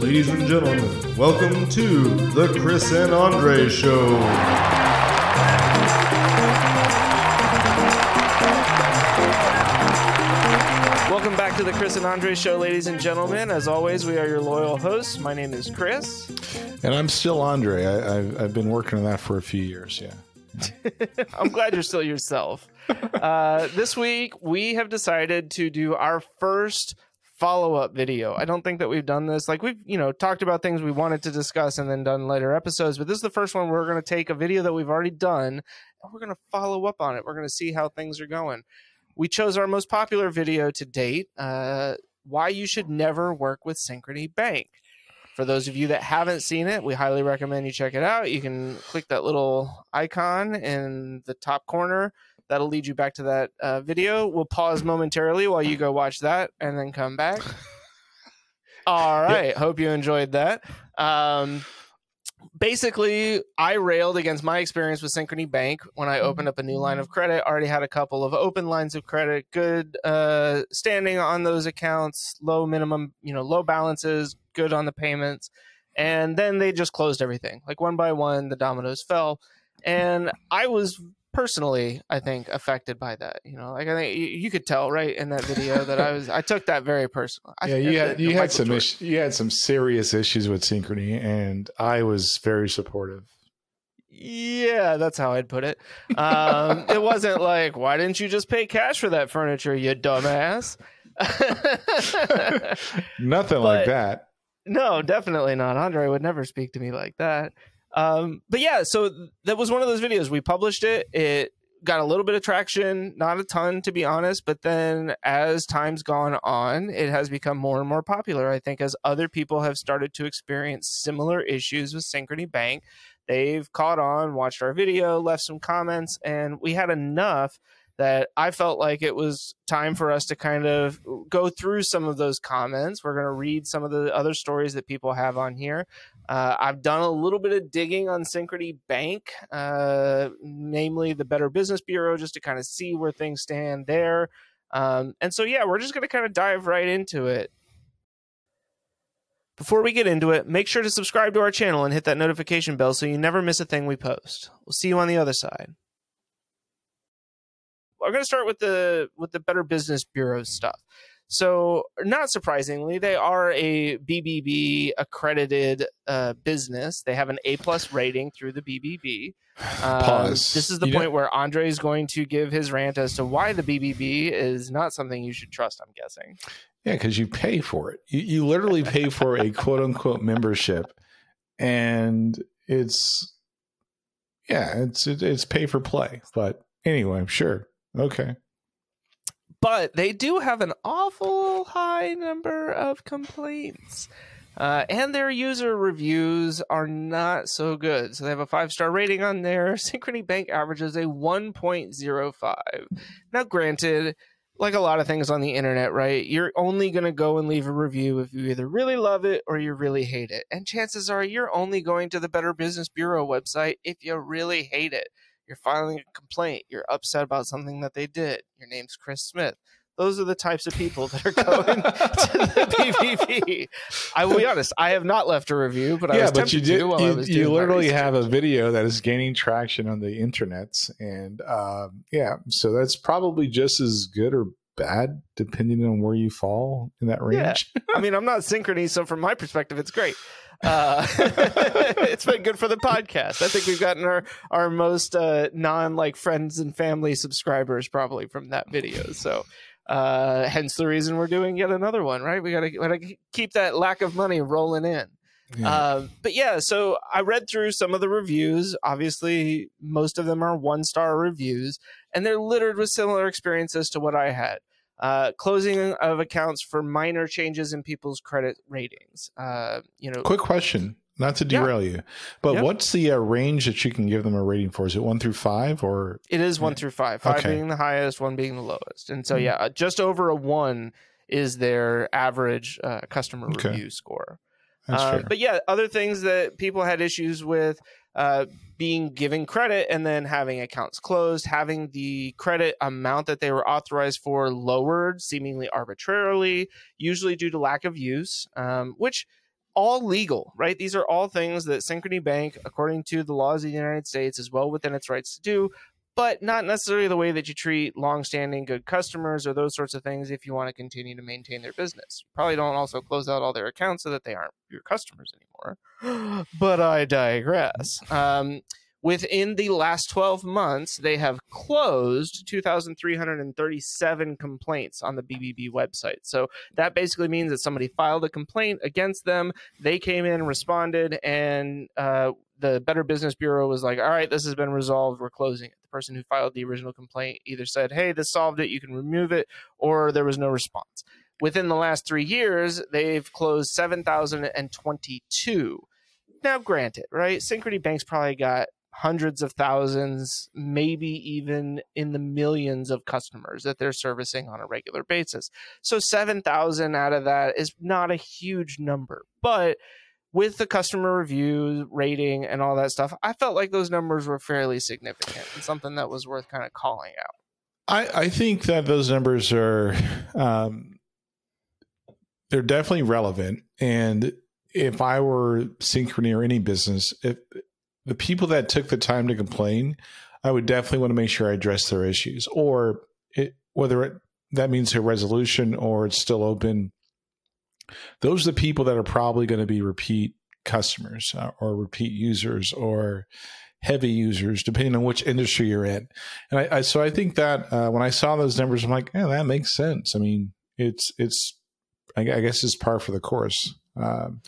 Ladies and gentlemen, welcome to the Chris and Andre Show. Welcome back to the Chris and Andre Show, ladies and gentlemen. As always, we are your loyal hosts. My name is Chris. And I'm still Andre. I, have I've been working on that for a few years. Yeah. I'm glad you're still yourself. Uh, this week, we have decided to do our first follow up video. I don't think that we've done this. Like we've, you know, talked about things we wanted to discuss and then done later episodes, but this is the first one we're going to take a video that we've already done and we're going to follow up on it. We're going to see how things are going. We chose our most popular video to date, uh, why you should never work with Synchrony Bank. For those of you that haven't seen it, we highly recommend you check it out. You can click that little icon in the top corner that'll lead you back to that uh, video. We'll pause momentarily while you go watch that and then come back. All right. Yep. Hope you enjoyed that. Um, basically, I railed against my experience with Synchrony Bank when I opened up a new line of credit. Already had a couple of open lines of credit, good uh, standing on those accounts, low minimum, you know, low balances, good on the payments. And then they just closed everything. Like one by one, the dominoes fell. And I was personally, I think, affected by that. You know, like I think you, you could tell right in that video that I was I took that very personal. I, yeah, you had you had some issues, you had some serious issues with synchrony, and I was very supportive. Yeah, that's how I'd put it. Um, it wasn't like, why didn't you just pay cash for that furniture, you dumbass? Nothing but, like that. No, definitely not. Andre would never speak to me like that. Um, but yeah, so that was one of those videos. We published it. It got a little bit of traction, not a ton to be honest, but then as time's gone on, it has become more and more popular. I think as other people have started to experience similar issues with Synchrony Bank, they've caught on, watched our video, left some comments, and we had enough that I felt like it was time for us to kind of go through some of those comments. We're going to read some of the other stories that people have on here. Uh, I've done a little bit of digging on Synchrony Bank, uh, namely the Better Business Bureau, just to kind of see where things stand there. Um, and so, yeah, we're just going to kind of dive right into it. Before we get into it, make sure to subscribe to our channel and hit that notification bell so you never miss a thing we post. We'll see you on the other side. I'm going to start with the with the Better Business Bureau stuff. So, not surprisingly, they are a BBB accredited uh, business. They have an A plus rating through the BBB. Um, Pause. This is the you point know- where Andre is going to give his rant as to why the BBB is not something you should trust. I'm guessing. Yeah, because you pay for it. You, you literally pay for a quote unquote membership, and it's yeah, it's it, it's pay for play. But anyway, I'm sure, okay but they do have an awful high number of complaints. Uh, and their user reviews are not so good. So they have a five star rating on there. Synchrony Bank averages a 1.05. Now, granted, like a lot of things on the internet, right? You're only going to go and leave a review if you either really love it or you really hate it. And chances are you're only going to the Better Business Bureau website if you really hate it you're filing a complaint, you're upset about something that they did. Your name's Chris Smith. Those are the types of people that are going to the BBB. I will be honest, I have not left a review, but I yeah, but you did. you, you literally have a video that is gaining traction on the internet, and um, yeah, so that's probably just as good or bad depending on where you fall in that range. Yeah. I mean, I'm not synchrony, so from my perspective, it's great. Uh, it's been good for the podcast. I think we've gotten our our most uh, non like friends and family subscribers probably from that video. So uh, hence the reason we're doing yet another one, right? We got to gotta keep that lack of money rolling in. Yeah. Uh, but yeah, so I read through some of the reviews. Obviously, most of them are one star reviews, and they're littered with similar experiences to what I had uh, closing of accounts for minor changes in people's credit ratings. Uh, you know, quick question, not to derail yeah. you, but yep. what's the uh, range that you can give them a rating for? Is it one through five, or it is one through five? Five okay. being the highest, one being the lowest, and so mm-hmm. yeah, just over a one is their average uh, customer okay. review score. Uh, but yeah, other things that people had issues with uh, being given credit and then having accounts closed, having the credit amount that they were authorized for lowered seemingly arbitrarily, usually due to lack of use, um, which all legal, right? These are all things that Synchrony Bank, according to the laws of the United States, is well within its rights to do, but not necessarily the way that you treat long-standing good customers or those sorts of things if you want to continue to maintain their business. You probably don't also close out all their accounts so that they aren't your customers anymore. but I digress. Um, within the last 12 months, they have closed 2,337 complaints on the BBB website. So that basically means that somebody filed a complaint against them. They came in, responded, and uh, the Better Business Bureau was like, all right, this has been resolved. We're closing it. The person who filed the original complaint either said, hey, this solved it. You can remove it, or there was no response. Within the last three years, they've closed 7,022. Now, granted, right? Synchrony Bank's probably got hundreds of thousands, maybe even in the millions of customers that they're servicing on a regular basis. So 7,000 out of that is not a huge number. But with the customer review rating and all that stuff, I felt like those numbers were fairly significant and something that was worth kind of calling out. I, I think that those numbers are um, they're definitely relevant. And if I were Synchrony or any business, if the people that took the time to complain, I would definitely want to make sure I address their issues, or it, whether it, that means a resolution or it's still open. Those are the people that are probably going to be repeat customers uh, or repeat users or heavy users, depending on which industry you're in. And I, I so I think that uh, when I saw those numbers, I'm like, yeah, that makes sense. I mean, it's it's I, I guess it's par for the course. Um,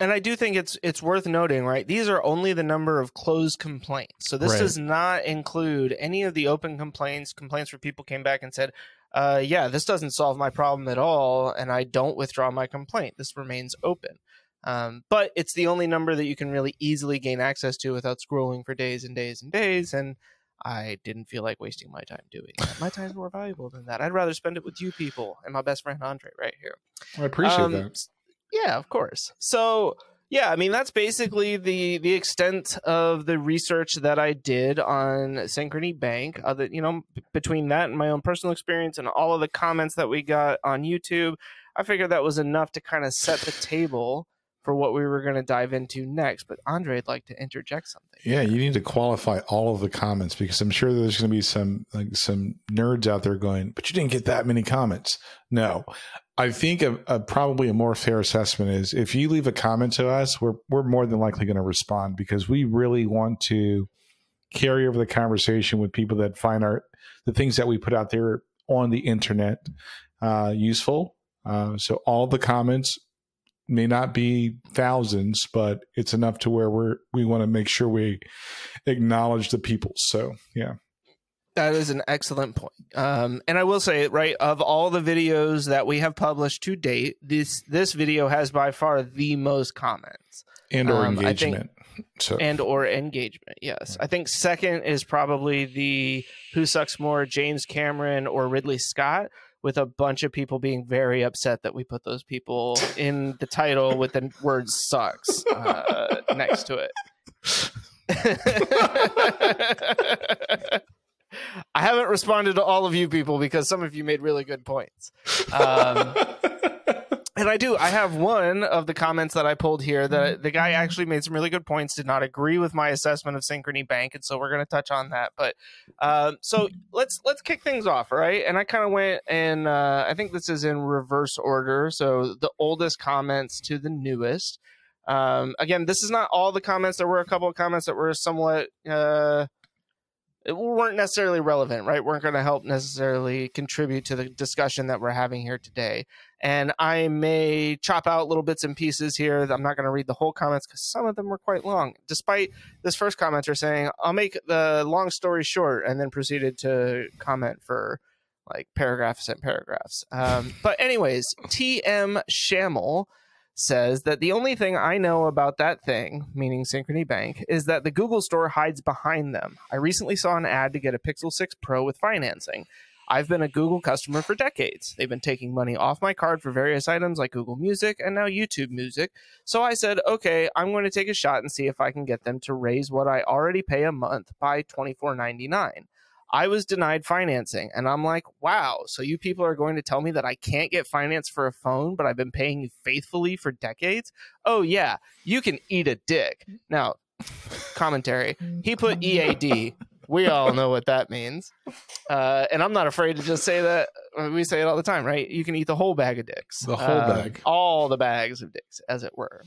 and I do think it's it's worth noting, right? These are only the number of closed complaints. So this Right. does not include any of the open complaints, complaints where people came back and said, uh, "Yeah, this doesn't solve my problem at all, and I don't withdraw my complaint. This remains open." Um, but it's the only number that you can really easily gain access to without scrolling for days and days and days. And I didn't feel like wasting my time doing that. My time's more valuable than that. I'd rather spend it with you people and my best friend Andre right here. I appreciate Um, that. Yeah, of course. So yeah, I mean that's basically the the extent of the research that I did on Synchrony Bank. Other, you know, between that and my own personal experience and all of the comments that we got on YouTube, I figured that was enough to kind of set the table for what we were going to dive into next. But Andre, I'd like to interject something. Yeah, you need to qualify all of the comments because I'm sure there's going to be some like some nerds out there going, "But you didn't get that many comments." No, I think a, a probably a more fair assessment is if you leave a comment to us, we're we're more than likely going to respond because we really want to carry over the conversation with people that find our the things that we put out there on the internet uh, useful. Uh, so all the comments may not be thousands, but it's enough to where we're we want to make sure we acknowledge the people. So yeah, That is an excellent point. Um, and I will say, right, of all the videos that we have published to date, this this video has by far the most comments and or Um, think- engagement. so and or engagement. Yes, I think second is probably the Who Sucks More, James Cameron or Ridley Scott, with a bunch of people being very upset that we put those people in the title with the word "sucks" uh, next to it. I haven't responded to all of you people because some of you made really good points. Um, and I do. I have one of the comments that I pulled here. The the guy actually made some really good points. Did not agree with my assessment of Synchrony Bank, and so we're going to touch on that. But um, so let's let's kick things off, right? And I kind of went and uh, I think this is in reverse order. So the oldest comments to the newest. Um, again, this is not all the comments. There were a couple of comments that were somewhat. Uh, weren't necessarily relevant, right? weren't going to help necessarily contribute to the discussion that we're having here today. And I may chop out little bits and pieces here. I'm not going to read the whole comments because some of them were quite long. Despite this first commenter saying, I'll make the long story short, and then proceeded to comment for like paragraphs and paragraphs. Um, but, anyways, TM Shamel says that the only thing I know about that thing, meaning Synchrony Bank, is that the Google store hides behind them. I recently saw an ad to get a Pixel 6 Pro with financing. I've been a Google customer for decades. They've been taking money off my card for various items like Google Music and now YouTube Music. So I said, okay, I'm going to take a shot and see if I can get them to raise what I already pay a month by $24.99. I was denied financing. And I'm like, wow, so you people are going to tell me that I can't get finance for a phone, but I've been paying you faithfully for decades? Oh, yeah, you can eat a dick. Now, commentary. He put EAD. We all know what that means. Uh, and I'm not afraid to just say that. We say it all the time, right? You can eat the whole bag of dicks. The whole Uh, bag. All the bags of dicks, as it were.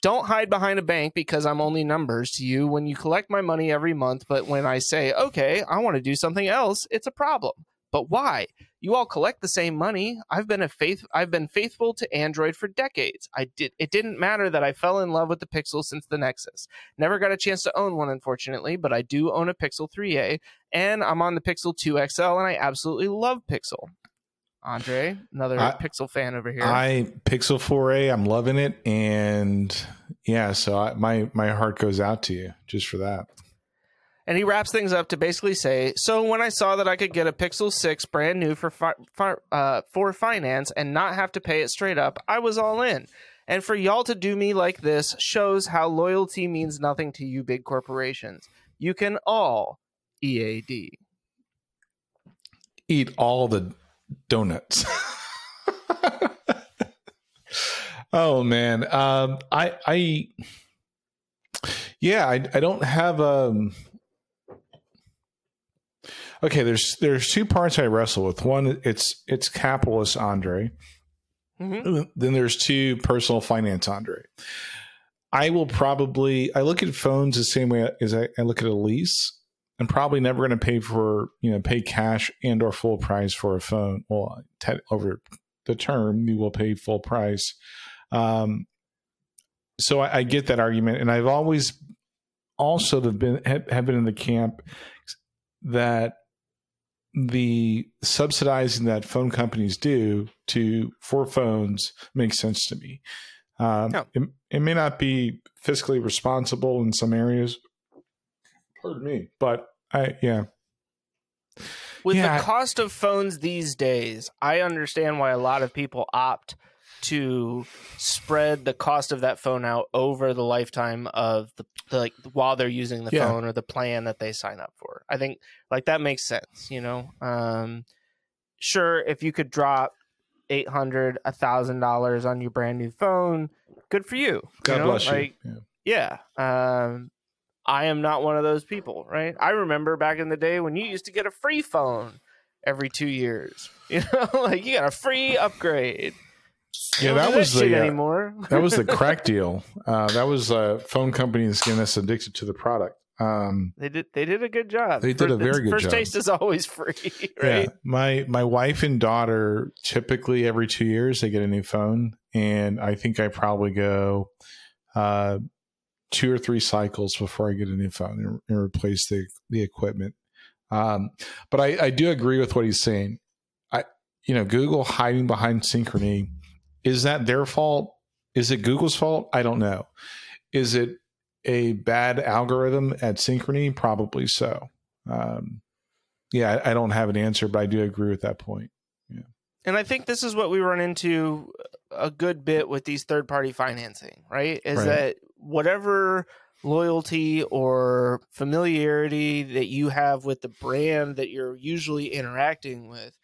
Don't hide behind a bank because I'm only numbers to you when you collect my money every month. But when I say, okay, I want to do something else, it's a problem. But why? You all collect the same money. I've been a faith I've been faithful to Android for decades. I did it didn't matter that I fell in love with the Pixel since the Nexus. Never got a chance to own one unfortunately, but I do own a Pixel 3a and I'm on the Pixel 2 XL and I absolutely love Pixel. Andre, another I- Pixel fan over here. I Pixel 4a, I'm loving it, and yeah, so I, my my heart goes out to you just for that. And he wraps things up to basically say, "So when I saw that I could get a Pixel 6 brand new for fi- uh, for finance and not have to pay it straight up, I was all in. And for y'all to do me like this shows how loyalty means nothing to you big corporations. You can all EAD." Eat all the donuts. oh man, um, I I yeah, I I don't have um. Okay, there's there's two parts I wrestle with. One, it's it's capitalist Andre. Mhm. Then there's two personal finance Andre. I will probably I look at phones the same way as I, I look at a lease. I'm probably never going to pay for you know pay cash and or full price for a phone. Well, te- over the term, you will pay full price. Um, so I, I get that argument, and I've always also have been have, been in the camp that the subsidizing that phone companies do to for phones makes sense to me. Um, Yeah. it, it may not be fiscally responsible in some areas. Pardon me, but I yeah With Yeah. the cost of phones these days, I understand why a lot of people opt to spread the cost of that phone out over the lifetime of the, the like while they're using the Yeah. phone or the plan that they sign up for. I think like that makes sense, you know. Um sure if you could drop eight hundred, a thousand dollars on your brand new phone, good for you. God you know? bless you. Yeah. yeah. Um, I am not one of those people, right? I remember back in the day when you used to get a free phone every two years. You know, like you got a free upgrade. Yeah, that was the uh, anymore. that was the crack deal. Uh, that was uh, phone companies getting us addicted to the product. Um, they did. They did a good job. They did a very good first job. taste is always free, Yeah, my my wife and daughter typically every two years they get a new phone, and I think I probably go uh, two or three cycles before I get a new phone and, and replace the the equipment. Um, but I, I do agree with what he's saying. I you know Google hiding behind Synchrony is that their fault? Is it Google's fault? I don't know. Is it a bad algorithm at Synchrony? Probably so. Um, yeah, I, I don't have an answer, but I do agree with that point. And I think this is what we run into a good bit with these third party financing, right? Is Right. that whatever loyalty or familiarity that you have with the brand that you're usually interacting with,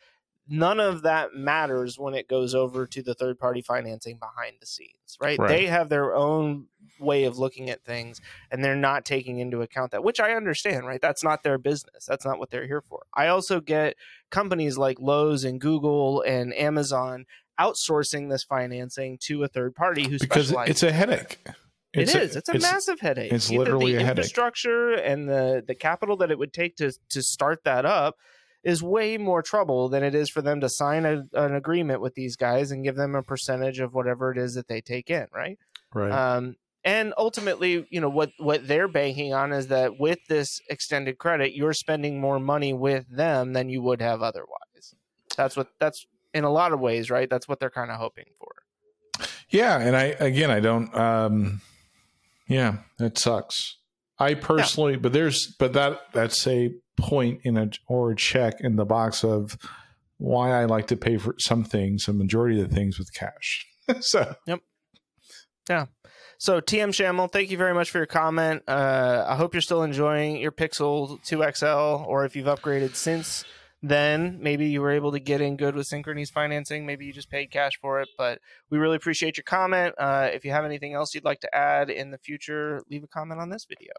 none of that matters when it goes over to the third party financing behind the scenes, right? Right. They have their own way of looking at things and they're not taking into account that, which I understand, right? That's not their business. That's not what they're here for. I also get companies like Lowe's and Google and Amazon outsourcing this financing to a third party who Because it's a headache. It's a- It's a massive headache. it's Either literally the a headache. infrastructure and the the capital that it would take to to start that up is way more trouble than it is for them to sign a, an agreement with these guys and give them a percentage of whatever it is that they take in, right? right. Um, and ultimately, you know what what they're banking on is that with this extended credit, you're spending more money with them than you would have otherwise. That's what that's in a lot of ways, right? That's what they're kind of hoping for. yeah, and I again, I don't. Um, yeah, it sucks. I personally, but there's, but that that's a point in a or a check in the box of why I like to pay for some things, a majority of the things with cash. so, yep, yeah. So TM Shamel, thank you very much for your comment. Uh, I hope you're still enjoying your Pixel 2 XL, or if you've upgraded since then, maybe you were able to get in good with Synchrony's financing. Maybe you just paid cash for it, but we really appreciate your comment. Uh, if you have anything else you'd like to add in the future, leave a comment on this video.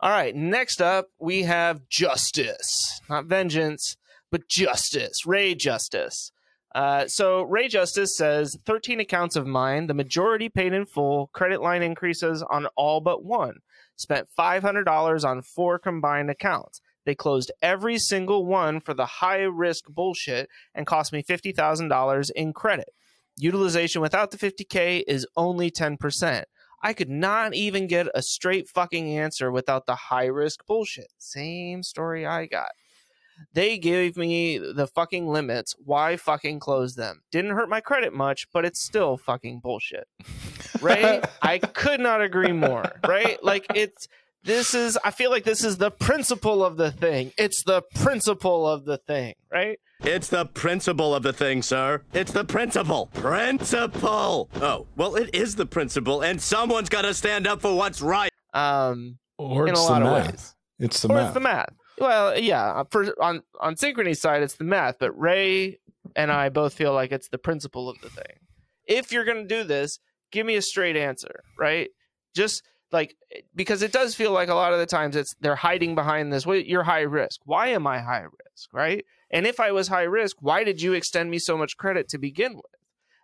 All right, next up we have justice, not vengeance, but justice. Ray Justice. Uh, so Ray Justice says 13 accounts of mine, the majority paid in full, credit line increases on all but one. Spent $500 on four combined accounts. They closed every single one for the high risk bullshit and cost me $50,000 in credit. Utilization without the 50K is only 10%. I could not even get a straight fucking answer without the high risk bullshit. Same story I got. They gave me the fucking limits. Why fucking close them? Didn't hurt my credit much, but it's still fucking bullshit. Right? I could not agree more. Right? Like it's this is I feel like this is the principle of the thing. It's the principle of the thing, right? It's the principle of the thing, sir. It's the principle. Principle. Oh, well, it is the principle, and someone's got to stand up for what's right. Um or In a it's lot the of math. ways. It's the or math. it's the math. Well, yeah, for on on Synchrony's side it's the math, but Ray and I both feel like it's the principle of the thing. If you're going to do this, give me a straight answer, right? Just like eh, because it does feel like a lot of the times it's they're hiding behind this. Wait, you're high risk. Why am I high risk, right? And if I was high risk, why did you extend me so much credit to begin with?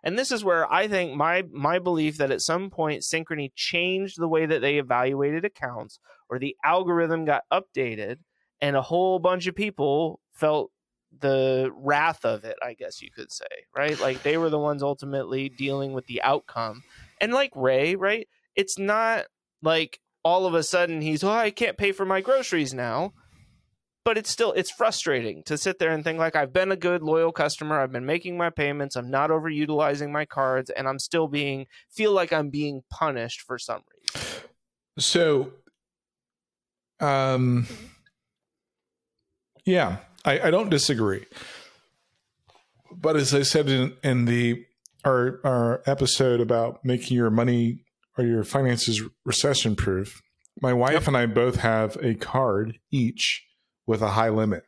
And this is where I think my my belief that at some point Synchrony changed the way that they evaluated accounts or the algorithm got updated and a whole bunch of people felt the wrath of it, I guess you could say, right? Like they were the ones ultimately dealing with the outcome. And like Ray, right? It's not like all of a sudden he's, oh, I can't pay for my groceries now. But it's still it's frustrating to sit there and think like I've been a good loyal customer, I've been making my payments, I'm not overutilizing my cards, and I'm still being feel like I'm being punished for some reason. So, um, yeah, I, I don't disagree. But as I said in, in the our our episode about making your money or your finances recession proof, my wife and I both have a card each with a high limit.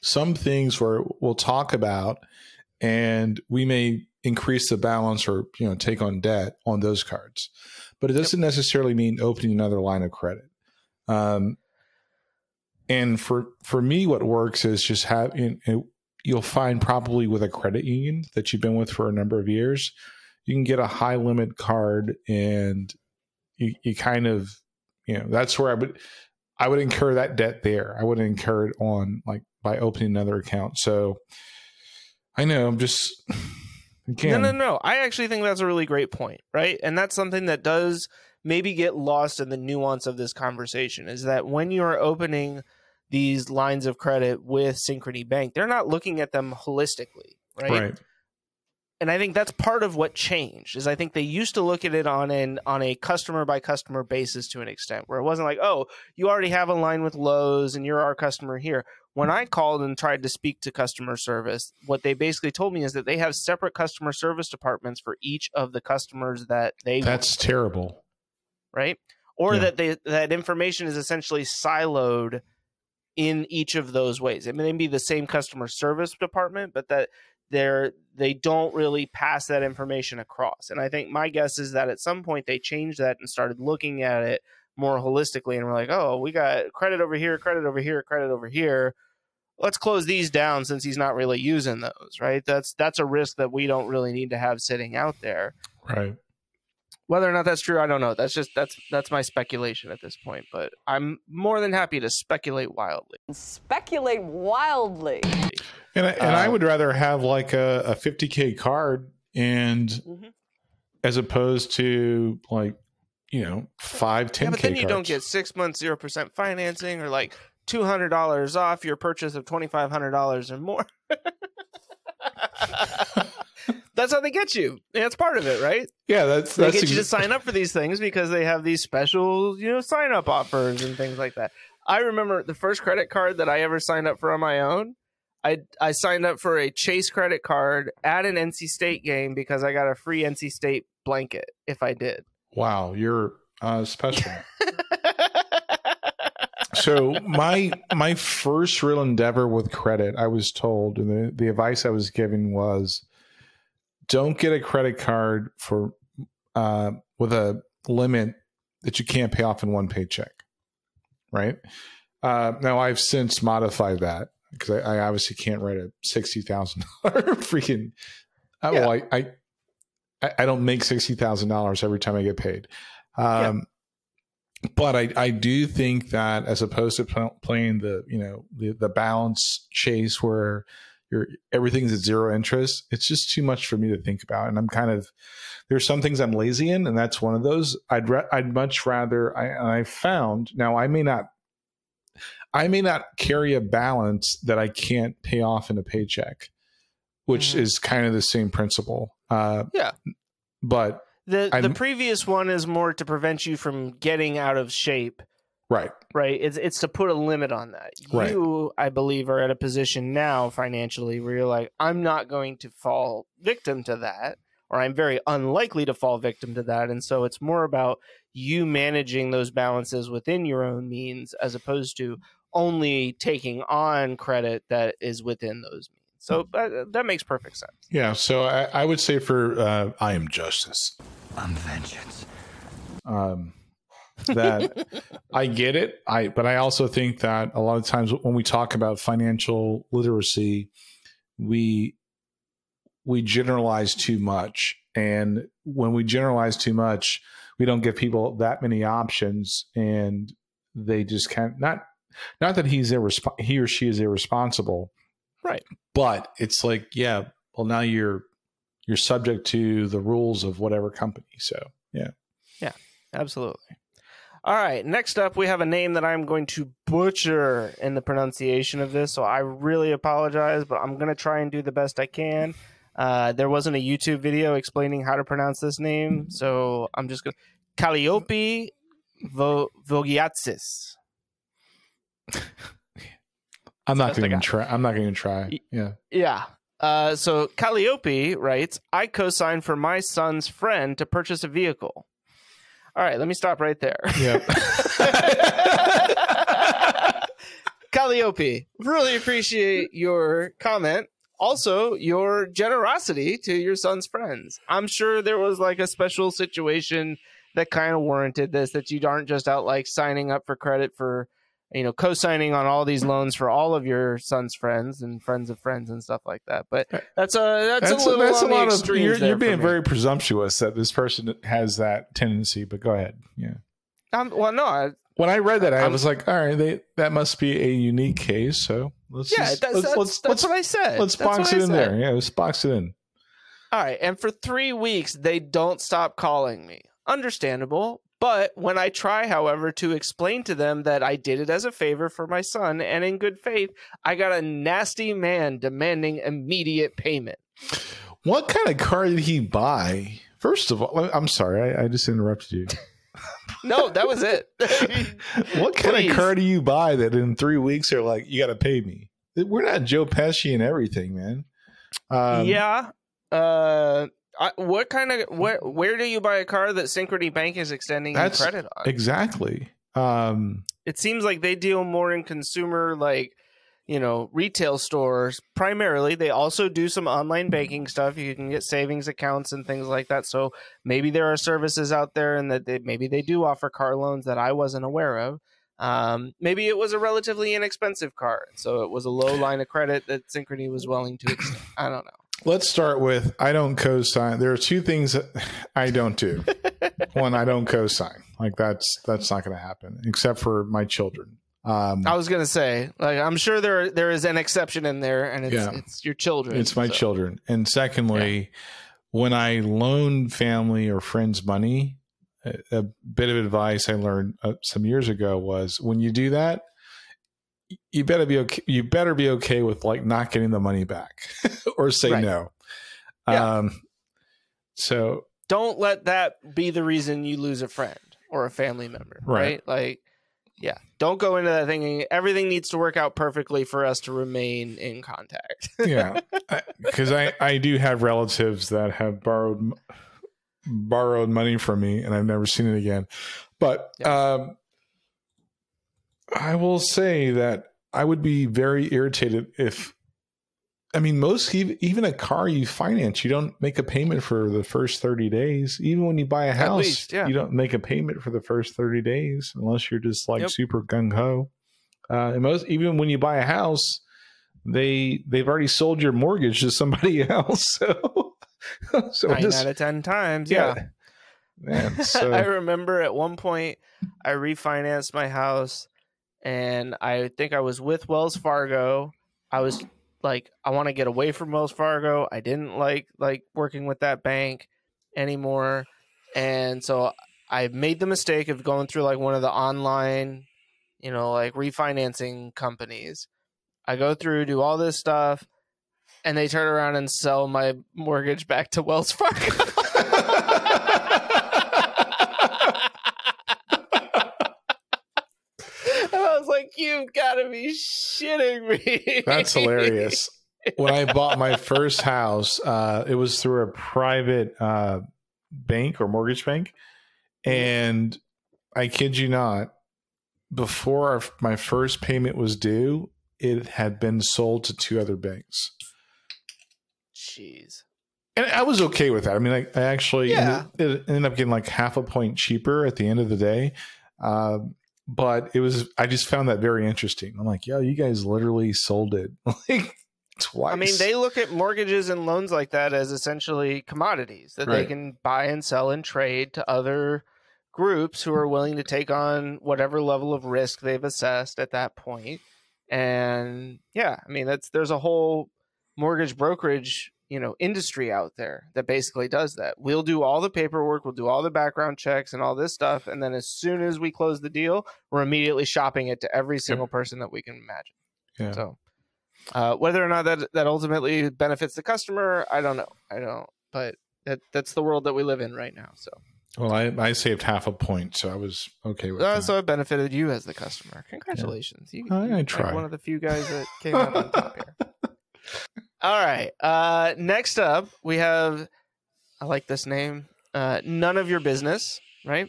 Some things where we'll talk about, and we may increase the balance or you know take on debt on those cards, but it doesn't necessarily mean opening another line of credit. Um, and for for me, what works is just have you know, you'll find probably with a credit union that you've been with for a number of years, you can get a high limit card, and you, you kind of you know that's where I would I would incur that debt there. I wouldn't incur it on like by opening another account. So I know I'm just again. No, no, no. I actually think that's a really great point, right? And that's something that does maybe get lost in the nuance of this conversation is that when you're opening these lines of credit with Synchrony Bank, they're not looking at them holistically, right? right. And I think that's part of what changed is I think they used to look at it on an on a customer by customer basis to an extent where it wasn't like, oh, you already have a line with Lowe's and you're our customer here. When I called and tried to speak to customer service, what they basically told me is that they have separate customer service departments for each of the customers that they That's terrible. right? Or Yeah. that they that information is essentially siloed in each of those ways. It may be the same customer service department, but that they're they don't really pass that information across. And I think my guess is that at some point they changed that and started looking at it more holistically and we're like, oh, we got credit over here, credit over here, credit over here. Let's close these down since he's not really using those, right? That's that's a risk that we don't really need to have sitting out there Right. Whether or not that's true i don't know that's just that's that's my speculation at this point but i'm more than happy to speculate wildly speculate wildly. And I, and I Uh, would rather have like a, a 50k card and Mhm. as opposed to like you know five 10k yeah but then you don't get six months zero percent financing or like $200 off your purchase of $2500 or more That's how they get you. That's part of it, right? Yeah, that's They that's get you to sign up for these things because they have these special, you know, sign up offers and things like that. I remember the first credit card that I ever signed up for on my own. I I signed up for a Chase credit card at an NC State game because I got a free NC State blanket if I did. wow. You're uh, special. so my my first real endeavor with credit, I was told, and the, the advice I was given was, don't get a credit card for uh, with a limit that you can't pay off in one paycheck. Right uh, now, I've since modified that because I, I obviously can't write a sixty thousand dollar freaking. Uh, Well, I, I I- don't make sixty thousand dollars every time I get paid. Um, But I, I do think that as opposed to pl- playing the you know the the balance chase where you're everything's at zero interest, it's just too much for me to think about. And I'm kind of there's some things I'm lazy in, and that's one of those. I'd ra- I'd much rather I and I found now I may not I may not carry a balance that I can't pay off in a paycheck, which Mhm. is kind of the same principle. Uh, Yeah. but The I'm- the previous one is more to prevent you from getting out of shape, right, right? It's it's to put a limit on that. Right. You, I believe, are at a position now financially where you're like, I'm not going to fall victim to that, or I'm very unlikely to fall victim to that, and so it's more about you managing those balances within your own means as opposed to only taking on credit that is within those means. So that, that makes perfect sense. yeah. So I, I would say for uh, I am justice. I'm vengeance. um, that I get it. I but I also think that a lot of times when we talk about financial literacy, we we generalize too much, and when we generalize too much, we don't give people that many options, and they just can't. Not not that he's irresp- he or she is irresponsible, Right. But it's like, yeah, well, now you're you're subject to the rules of whatever company. So yeah. Yeah. Absolutely. All right. Next up, we have a name that I'm going to butcher in the pronunciation of this. So I really apologize, but I'm going to try and do the best I can. Uh, there wasn't a YouTube video explaining how to pronounce this name. So I'm just going to. Calliopi Vo- Vogiatzis. I'm not best going to try. I'm not going to try. Yeah. Yeah. Uh, so Calliopi writes, I co signed for my son's friend to purchase a vehicle. All right, let me stop right there. Yep. Calliopi, really appreciate your comment. Also, your generosity to your son's friends. I'm sure there was like a special situation that kind of warranted this, that you aren't just out like signing up for credit for, you know, co signing on all these loans for all of your son's friends and friends of friends and stuff like that. But that's a that's, a little that's on a lot the of. You're, you're being very presumptuous that this person has that tendency. But go ahead. Yeah. Um, well, no, I, When I read that, I I'm- was like, all right, they, that must be a unique case. So let's yeah, just, that's, let's, that's, let's, that's let's, what I said. let's That's box it I in there. Yeah, let's box it in. All right, and for three weeks they don't stop calling me. Understandable. But when I try, however, to explain to them that I did it as a favor for my son and in good faith, I got a nasty man demanding immediate payment. What kind of car did he buy? First of all, I'm sorry, I, I just interrupted you. No, that was it. what kind Please. of car do you buy that in three weeks are like, you got to pay me? We're not Joe Pesci and everything, man. Um, yeah. Uh, I, what kind of where where do you buy a car that Synchrony Bank is extending That's credit on? exactly. Um, it seems like they deal more in consumer like you know retail stores primarily. They also do some online banking stuff. You can get savings accounts and things like that. So maybe there are services out there and that they, maybe they do offer car loans that i wasn't aware of. Um, maybe it was a relatively inexpensive car. So it was a low line of credit that synchrony was willing to extend i don't know let's start with I don't co-sign. There are two things I don't do. One, I don't co-sign. Like that's that's not going to happen, except for my children. Um, i was gonna say like i'm sure there there is an exception in there and it's Yeah. it's your children it's my so- children. And secondly, when I loan family or friends money, a, a bit of advice I learned uh, some years ago was when you do that, you better be okay. You better be okay with like not getting the money back or say Right. no. Yeah. Um, so Don't let that be the reason you lose a friend or a family member, right? Right. Like, yeah, don't go into that thinking everything needs to work out perfectly for us to remain in contact. yeah, because I, I do have relatives that have borrowed borrowed money from me, and I've never seen it again. But um, I will say that I would be very irritated if. I mean, most even a car you finance, you don't make a payment for the first thirty days. Even when you buy a house, least, yeah. you don't make a payment for the first thirty days unless you're just like Yep. super gung ho. Uh, and most even when you buy a house, they they've already sold your mortgage to somebody else. So, so Nine just out of ten times, yeah. Man, so I remember at one point I refinanced my house and I think I was with Wells Fargo. I was like I want to get away from Wells Fargo. I didn't like like working with that bank anymore. And so I made the mistake of going through like one of the online, you know, like refinancing companies. I go through, do all this stuff, and they turn around and sell my mortgage back to Wells Fargo. And I was like, you've got to be shitting me. That's hilarious. when I bought my first house, uh, it was through a private uh, bank or mortgage bank, and I kid you not, before our, my first payment was due, it had been sold to two other banks. Jeez. And I was okay with that. I mean, I, I actually Yeah. ended, it ended up getting like half a point cheaper at the end of the day. Um, but it was, I just found that very interesting. I'm like, yo, you guys literally sold it like twice. I mean, they look at mortgages and loans like that as essentially commodities that they can buy and sell and trade to other groups who are willing to take on whatever level of risk they've assessed at that point. And yeah, I mean, that's there's a whole mortgage brokerage, you know, industry out there that basically does that. We'll do all the paperwork, we'll do all the background checks and all this stuff, and then as soon as we close the deal, we're immediately shopping it to every single person that we can imagine. Yeah. So, uh, whether or not that that ultimately benefits the customer, I don't know. I don't. But that that's the world that we live in right now. So, Well, I, I saved half a point, so I was okay with uh, that. so it benefited you as the customer. Congratulations. You, I- I you're like try. one of the few guys that came out on top here. All right. Uh, next up, we have. I like this name. Uh, none of your business, right?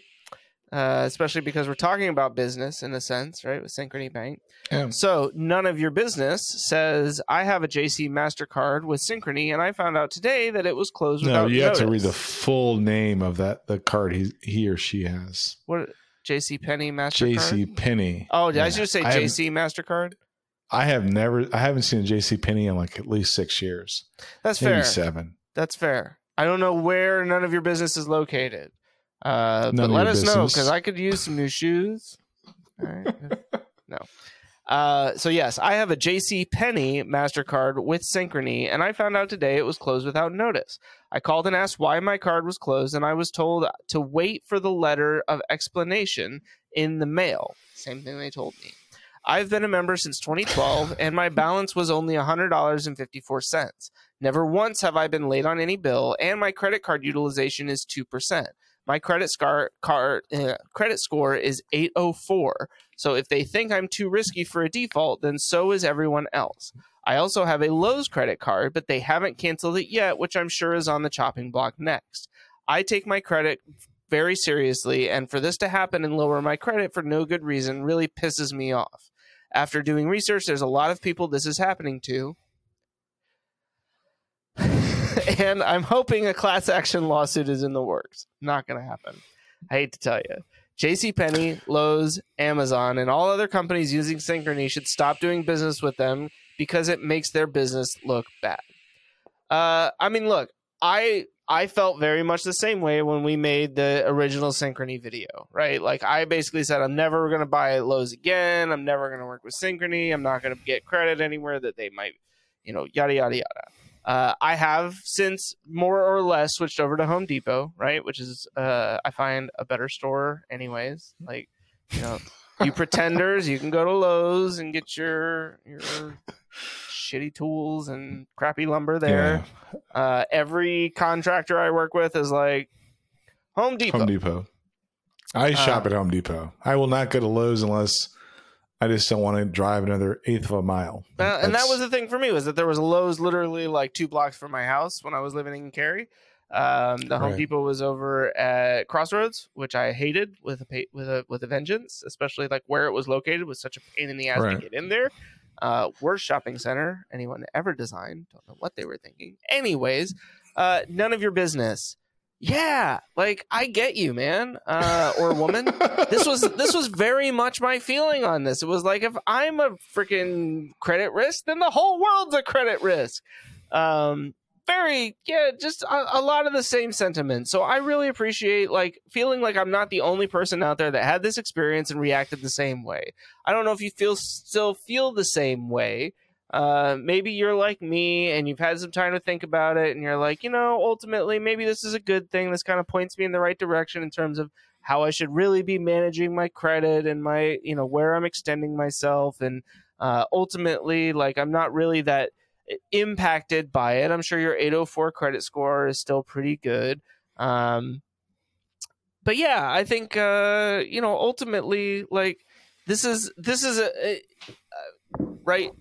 Uh, especially because we're talking about business in a sense, right? With Synchrony Bank. Yeah. So, none of your business says, I have a JC MasterCard with Synchrony, and I found out today that it was closed no, without you have to read the full name of that the card he he or she has. What? JC Penney MasterCard? JC Penney. Oh, did I Yeah. just say JC MasterCard? I have never I haven't seen a JC Penney in like at least six years. That's Maybe fair. seven. That's fair. I don't know where none of your business is located. Uh, None but of let your us know business. because I could use some new shoes. All right. no. Uh, so yes, I have a JC Penney Mastercard with Synchrony, and I found out today it was closed without notice. I called and asked why my card was closed, and I was told to wait for the letter of explanation in the mail. Same thing they told me. I've been a member since 2012, and my balance was only $100.54. Never once have I been late on any bill, and my credit card utilization is 2%. My credit scar- card, uh, credit score is 804. So if they think I'm too risky for a default, then so is everyone else. I also have a Lowe's credit card, but they haven't canceled it yet, which I'm sure is on the chopping block next. I take my credit very seriously, and for this to happen and lower my credit for no good reason really pisses me off. After doing research, there's a lot of people this is happening to. and I'm hoping a class action lawsuit is in the works. Not going to happen. I hate to tell you. JCPenney, Lowe's, Amazon, and all other companies using Synchrony should stop doing business with them because it makes their business look bad. Uh, I mean, look, I I felt very much the same way when we made the original Synchrony video, right? Like I basically said, I'm never going to buy at Lowe's again. I'm never going to work with Synchrony. I'm not going to get credit anywhere that they might, you know, yada yada yada. Uh, I have since more or less switched over to Home Depot, right? Which is uh, I find a better store, anyways. Like, you know, you pretenders, you can go to Lowe's and get your your shitty tools and crappy lumber there. Uh, every contractor I work with is like Home Depot. Home Depot. I shop Uh, at Home Depot. I will not go to Lowe's unless I just don't want to drive another eighth of a mile. Uh, and that was the thing for me was that there was a Lowe's literally like two blocks from my house when I was living in Cary. Um, the Home Right. Depot was over at Crossroads, which I hated with a with a with a vengeance, especially like where it was located was such a pain in the ass Right. to get in there. Uh, worst shopping center anyone ever designed. Don't know what they were thinking. Anyways, uh, none of your business. Yeah, like I get you, man, uh, or woman this was this was very much my feeling on this. It was like if I'm a freaking credit risk, then the whole world's a credit risk. Um, very yeah, just a, a lot of the same sentiment. So I really appreciate like feeling like I'm not the only person out there that had this experience and reacted the same way. I don't know if you feel still feel the same way. Uh, maybe you're like me and you've had some time to think about it, and you're like, you know, ultimately, maybe this is a good thing. This kind of points me in the right direction in terms of how I should really be managing my credit and my, you know, where I'm extending myself. And uh, ultimately, like, I'm not really that impacted by it. I'm sure your 804 credit score is still pretty good. Um, but yeah, I think, uh, you know, ultimately, like, this is, this is a, a, a right.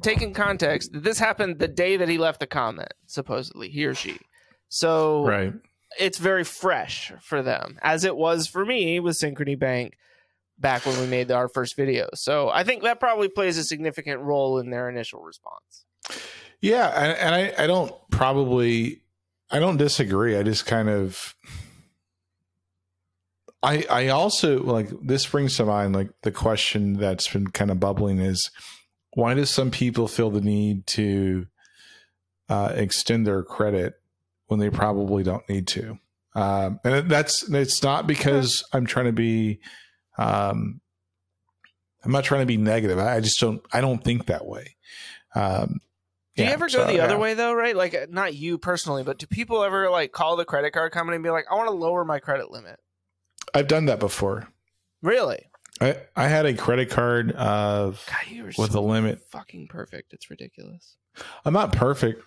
Taking context, this happened the day that he left the comment, supposedly, he or she. So right. it's very fresh for them, as it was for me with Synchrony Bank back when we made our first video. So I think that probably plays a significant role in their initial response. Yeah, and, and I, I don't probably I don't disagree. I just kind of I I also like this brings to mind like the question that's been kind of bubbling is why do some people feel the need to uh, extend their credit when they probably don't need to? Um, and that's it's not because I'm trying to be um, I'm not trying to be negative. I just don't I don't think that way. Um, Do you ever go so, the other yeah. way though, right? Like uh, not you personally, but do people ever like call the credit card company and be like, "I want to lower my credit limit"? I've done that before. Really? I, I had a credit card of God, you with so a limit. fucking perfect. It's ridiculous. I'm not perfect.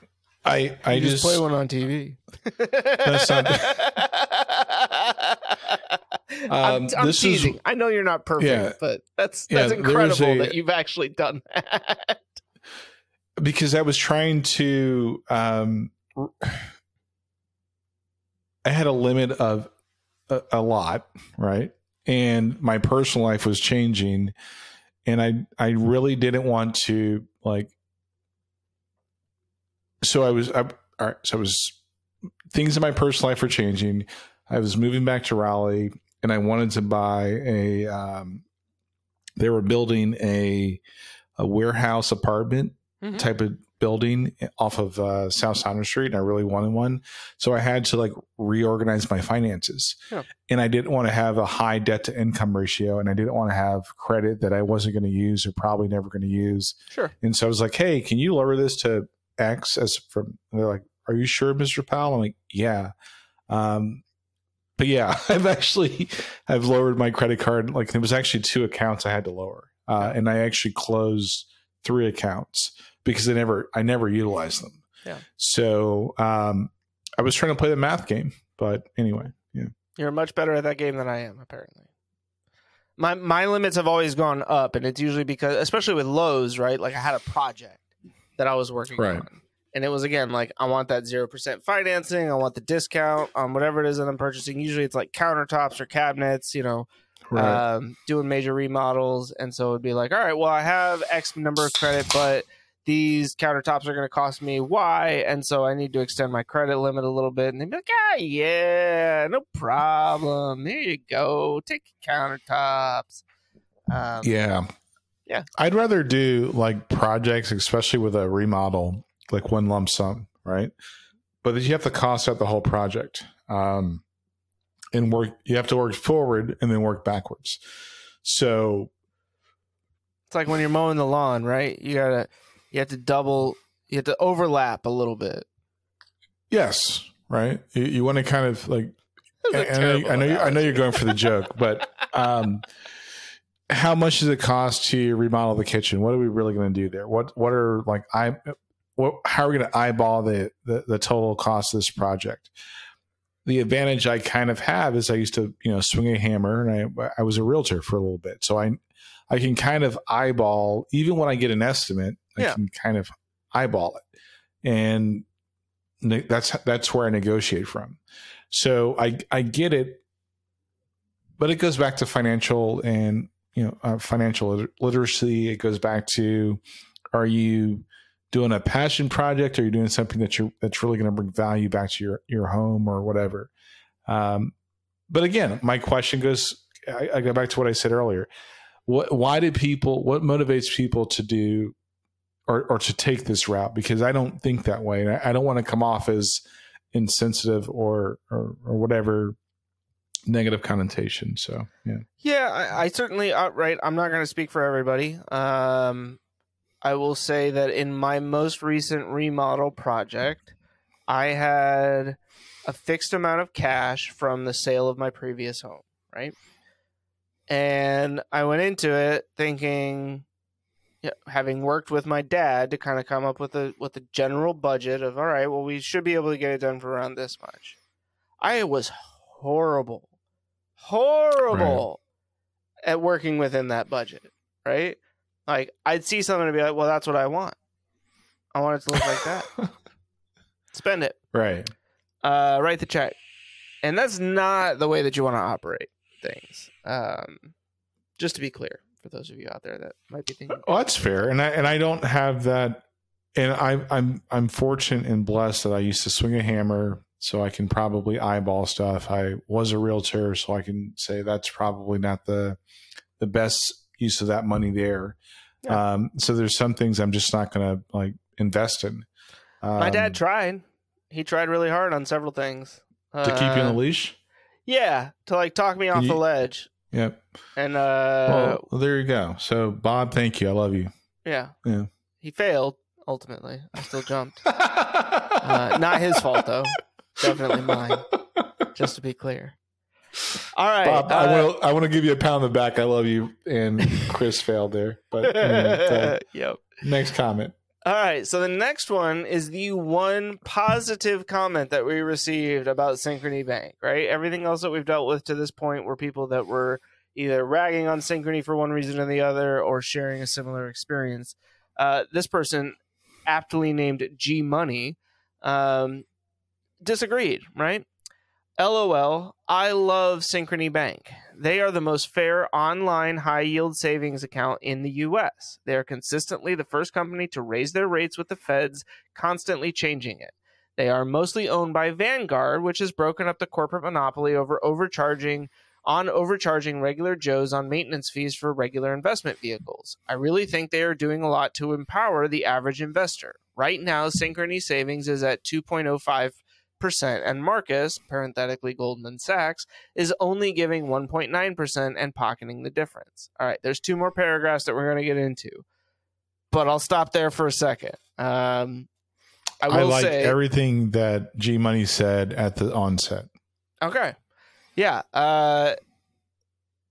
I I You just, play one on TV. That's not- I'm, Um, I'm this is- teasing. I know you're not perfect, Yeah. but that's that's there's incredible a- that you've actually done that. because I was trying to um I had a limit of a, a lot, right? And my personal life was changing and I I really didn't want to like so I was I, all right, so I was things in my personal life were changing. I was moving back to Raleigh and I wanted to buy a um they were building a a warehouse apartment Mhm. type of building off of uh, South Saunders Street, and I really wanted one. So I had to like reorganize my finances, Yeah. and I didn't want to have a high debt to income ratio, and I didn't want to have credit that I wasn't going to use or probably never going to use. Sure. And so I was like, "Hey, can you lower this to X?" As from they're like, "Are you sure, Mister Powell?" I'm like, "Yeah." Um, but yeah, I've actually I've lowered my credit card. Like there was actually two accounts I had to lower, uh, and I actually closed three accounts because I never I never utilized them. Yeah. So um, I was trying to play the math game, but anyway, yeah. You're much better at that game than I am, apparently. My my limits have always gone up, and it's usually because, especially with Lowe's, right? Like I had a project that I was working Right. on, and it was again like I want that zero percent financing, I want the discount on whatever it is that I'm purchasing. Usually, it's like countertops or cabinets, you know, um, doing major remodels, and so it'd be like, all right, well, I have X number of credit, but these countertops are going to cost me Y, and so I need to extend my credit limit a little bit. And they'd be like, ah, yeah, no problem. There you go. Take your countertops. Um, yeah. Yeah. I'd rather do like projects, especially with a remodel, like one lump sum, right? But you have to cost out the whole project. Um, and work you have to work forward and then work backwards. So It's like when you're mowing the lawn, right? You gotta, you have to double, you have to overlap a little bit. yes, right. You, you want to kind of like That was a I, I know, I know, you, I know you're going for the joke, but um, how much does it cost to remodel the kitchen? What are we really going to do there? What what are like I what how are we going to eyeball the, the the total cost of this project? The advantage I kind of have is I used to you know swing a hammer and I I was a realtor for a little bit, so I I can kind of eyeball even when I get an estimate, I Yeah. can kind of eyeball it, and that's that's where I negotiate from. So I I get it, but it goes back to financial and you know uh, financial literacy. It goes back to are you doing a passion project? or you're doing something that you're that's really going to bring value back to your your home or whatever? Um, but again, my question goes. I, I go back to what I said earlier. What? Why do people? What motivates people to do or, or to take this route? Because I don't think that way, and I, I don't want to come off as insensitive or or, or whatever negative connotation. So yeah, Yeah, I, I certainly outright. I'm not going to speak for everybody. Um, I will say that in my most recent remodel project, I had a fixed amount of cash from the sale of my previous home, right? And I went into it thinking, having worked with my dad to kind of come up with a with a general budget of all right, well, we should be able to get it done for around this much. I was horrible, horrible at working within that budget, right? Like I'd see something and be like, well, that's what I want. I want it to look like that. Spend it. right. Uh, write the check. And that's not the way that you want to operate things. Um, just to be clear for those of you out there that might be thinking, "Oh, that's fair, and I and I don't have that. And I, I'm I'm fortunate and blessed that I used to swing a hammer, so I can probably eyeball stuff. I was a realtor, so I can say that's probably not the the best use of that money there. Yeah. Um, so there's some things I'm just not going to like invest in. Um, my dad tried. He tried really hard on several things to keep you on Uh, the leash. Yeah, to like talk me off you- the ledge. Yep. And uh, well, there you go. So Bob, thank you. I love you. yeah, Yeah. he failed ultimately. I still jumped. Uh, not his fault though. Definitely mine. Just to be clear. All right. Bob, I uh, want to I want to give you a pound on the back. I love you, and Chris failed there. But anyway, yep. next comment. All right. So the next one is the one positive comment that we received about Synchrony Bank, right? Everything else that we've dealt with to this point were people that were either ragging on Synchrony for one reason or the other or sharing a similar experience. Uh, this person, aptly named G Money, um, disagreed, right? LOL, I love Synchrony Bank. They are the most fair online high yield savings account in the US. They are consistently the first company to raise their rates with the feds, constantly changing it. They are mostly owned by Vanguard, which has broken up the corporate monopoly over overcharging on overcharging regular Joes on maintenance fees for regular investment vehicles. I really think they are doing a lot to empower the average investor. Right now, Synchrony Savings is at 2.05 percent and Marcus, parenthetically Goldman Sachs, is only giving 1.9% and pocketing the difference. All right, there's two more paragraphs that we're going to get into, but I'll stop there for a second. Um, I I, like say, everything that G Money said at the onset. okay, yeah. Uh,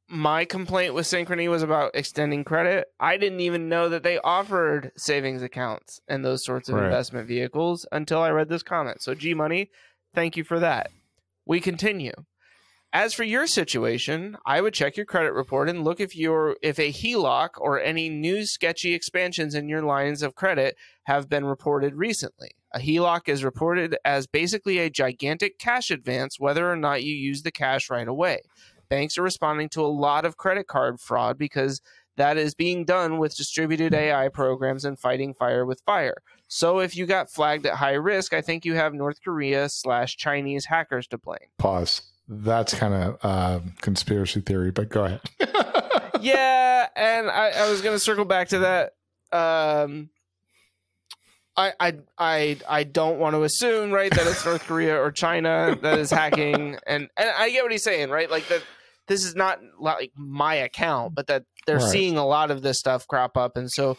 my complaint with Synchrony was about extending credit. I didn't even know that they offered savings accounts and those sorts of Right. investment vehicles until I read this comment. So, G Money, thank you for that. We continue. As for your situation, I would check your credit report and look if your if a HELOC or any new sketchy expansions in your lines of credit have been reported recently. A HELOC is reported as basically a gigantic cash advance whether or not you use the cash right away. Banks are responding to a lot of credit card fraud because that is being done with distributed AI programs and fighting fire with fire. So if you got flagged at high risk, I think you have North Korea slash Chinese hackers to blame. Pause. That's kind of um, conspiracy theory, but go ahead. yeah, and I, I was gonna circle back to that. Um, I I I I don't want to assume right that it's North Korea or China that is hacking, and and I get what he's saying, right? Like that this is not like my account, but that they're Right. seeing a lot of this stuff crop up, and so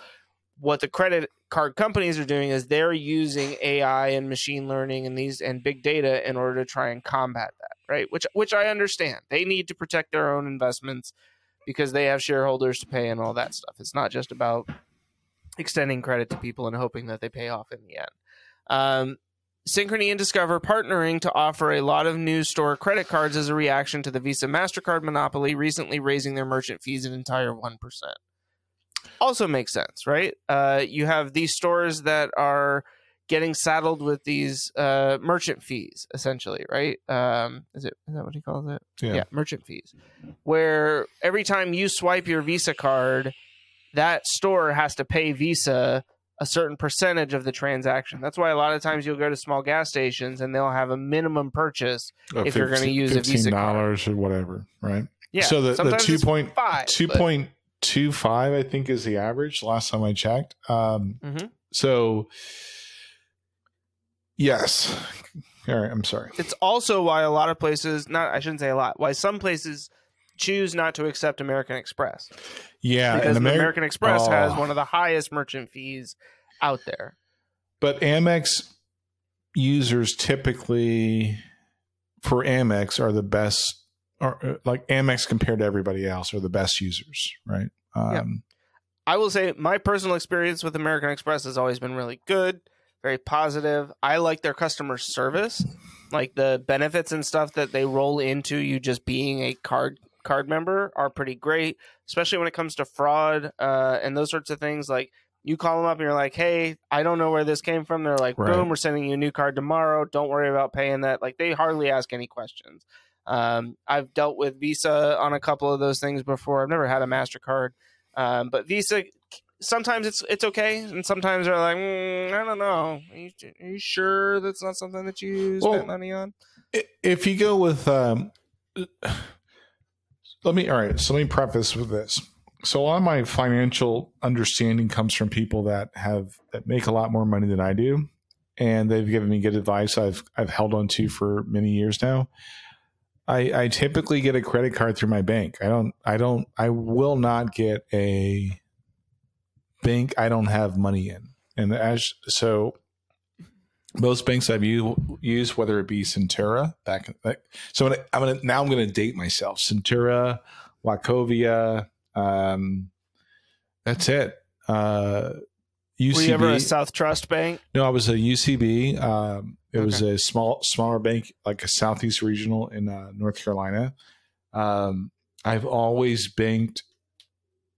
what the credit card companies are doing is they're using AI and machine learning and these and big data in order to try and combat that, right? Which which I understand. They need to protect their own investments because they have shareholders to pay and all that stuff. It's not just about extending credit to people and hoping that they pay off in the end. Um, Synchrony and Discover partnering to offer a lot of new store credit cards as a reaction to the Visa MasterCard monopoly, recently raising their merchant fees an entire 1%. Also makes sense, right? Uh, you have these stores that are getting saddled with these uh, merchant fees, essentially, right? Um, is it is that what he calls it? Yeah. merchant fees, where every time you swipe your Visa card, that store has to pay Visa a certain percentage of the transaction. That's why a lot of times you'll go to small gas stations and they'll have a minimum purchase. If you're gonna use a Visa card. dollars or whatever, right? Yeah, So the, the sometimes two it's point five, two but- point two five, I think, is the average. Last time I checked. Um, Mhm. So yes, all right. I'm sorry. It's also why a lot of places, not I shouldn't say a lot, why some places choose not to accept American Express Yeah, because Ameri- American Express has Oh. one of the highest merchant fees out there. But Amex users typically for Amex are the best, or uh, like Amex compared to everybody else are the best users, right? Yeah. Um, I will say my personal experience with American Express has always been really good, very positive. I like their customer service, like the benefits and stuff that they roll into you just being a card card member are pretty great, especially when it comes to fraud uh, and those sorts of things. Like you call them up and you're like, "Hey, I don't know where this came from." They're like, Right. "Boom, we're sending you a new card tomorrow. Don't worry about paying that." Like they hardly ask any questions. Um, I've dealt with Visa on a couple of those things before. I've never had a Mastercard. Um, but Visa, sometimes it's it's okay, and sometimes they're like, mm, I don't know. Are you, are you sure that's not something that you Well- spent money on? if you go with, um, let me, all right. So let me preface with this. So a lot of my financial understanding comes from people that have that make a lot more money than I do, and they've given me good advice. I've I've held on to for many years now. I, I typically get a credit card through my bank. I don't. I don't. I will not get a bank I don't have money in. And as so, most banks I've u- used, whether it be Centura back. Like, so I'm gonna, now I'm gonna date myself. Centura, Wachovia. Um, that's it. Uh, UCB. Were you ever a South Trust Bank? No, I was a UCB. Um, it was a small, smaller bank, like a Southeast Regional in uh, North Carolina. Um, I've always banked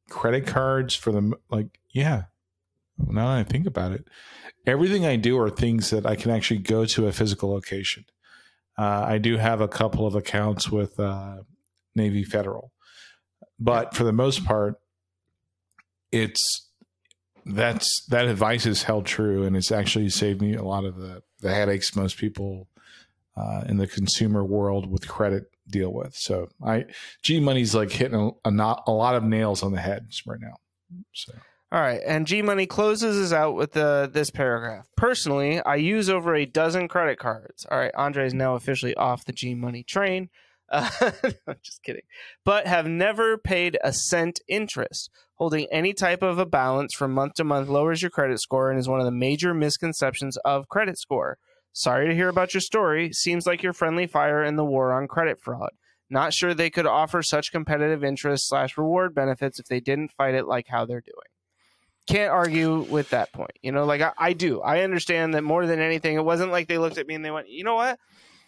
credit cards for them. Like, yeah. Now that I think about it, everything I do are things that I can actually go to a physical location. Uh, I do have a couple of accounts with uh, Navy Federal, but for the most part, it's that's that advice is held true and it's actually saved me a lot of the, the headaches most people uh, in the consumer world with credit deal with. So i g money's like hitting a, a, not, a lot of nails on the head right now. So All right, and G Money closes us out with the this paragraph. Personally, I use over a dozen credit cards. All right, Andre is now officially off the G Money train. Uh, I'm just kidding, but have never paid a cent interest. Holding any type of a balance from month to month lowers your credit score and is one of the major misconceptions of credit score. Sorry to hear about your story. Seems like you're friendly fire in the war on credit fraud. Not sure they could offer such competitive interest slash reward benefits if they didn't fight it like how they're doing can't argue with that point. You know, like I, I do. I understand that more than anything, it wasn't like they looked at me and they went, you know what?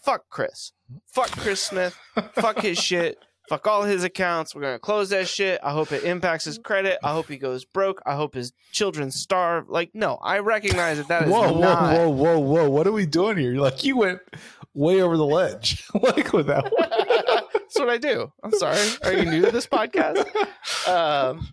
Fuck Chris. Fuck Chris Smith. Fuck his shit. Fuck all his accounts. We're gonna close that shit. I hope it impacts his credit. I hope he goes broke. I hope his children starve. Like, no, I recognize that that is whoa not. whoa whoa whoa whoa what are we doing here You're like you went way over the ledge like with that one. That's what I do. I'm sorry. Are you new to this podcast? Um,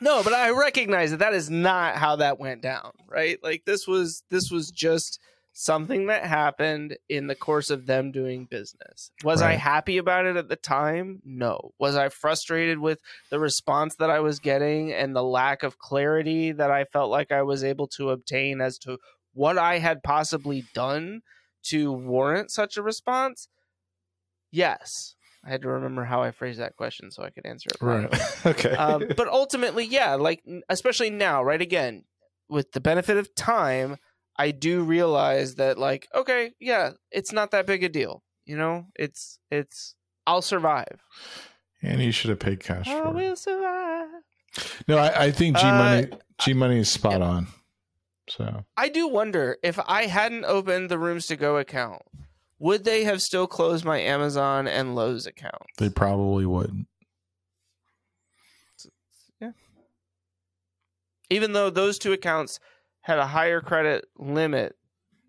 no, but I recognize that that is not how that went down, right? Like this was this was just something that happened in the course of them doing business. Was I happy about it at the time? No. Was I frustrated with the response that I was getting and the lack of clarity that I felt like I was able to obtain as to what I had possibly done to warrant such a response? Yes. I had to remember how I phrased that question so I could answer it right okay um, but ultimately, yeah, like especially now, right? Again, with the benefit of time, I do realize that, like, okay, yeah, it's not that big a deal. You know, it's it's I'll survive. And you should have paid cash I for it. will survive. No, I, I think G Uh, Money G Money is spot on. So I do wonder if I hadn't opened the Rooms to Go account, would they have still closed my Amazon and Lowe's account? they probably wouldn't. Yeah. Even though those two accounts had a higher credit limit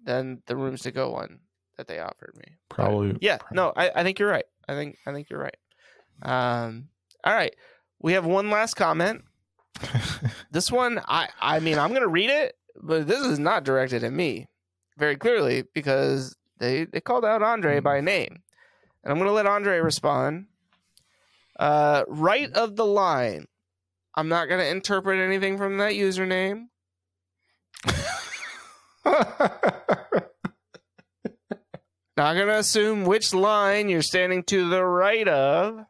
than the Rooms to Go one that they offered me. Probably. Yeah, no, I, I think you're right. I think I think you're right. Um, all right, we have one last comment. This one, I I mean, I'm gonna read it, but this is not directed at me very clearly because they they called out Andre by name, and I'm gonna let Andre respond. Uh, right of the line. I'm not gonna interpret anything from that username. Not gonna assume which line you're standing to the right of.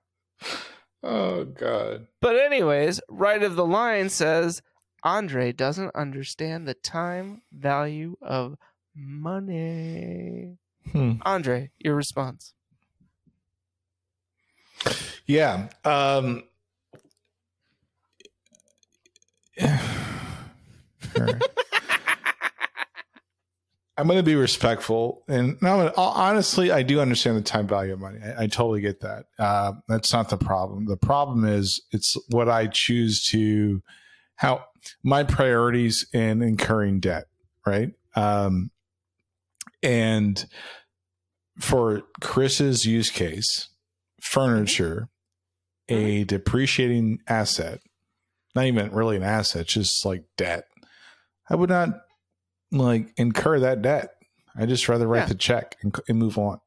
oh God. But anyways, right of the line says Andre doesn't understand the time value of money. Hmm. Andre, your response. Yeah. Um, right. I'm going to be respectful, and no, honestly, I do understand the time value of money. I, I totally get that. Uh, that's not the problem. The problem is it's what I choose to, how my priorities in incurring debt, right? Um, and for Chris's use case, furniture, a depreciating asset, not even really an asset, just like debt. I would not like incur that debt. I just rather write Yeah. the check and, and move on.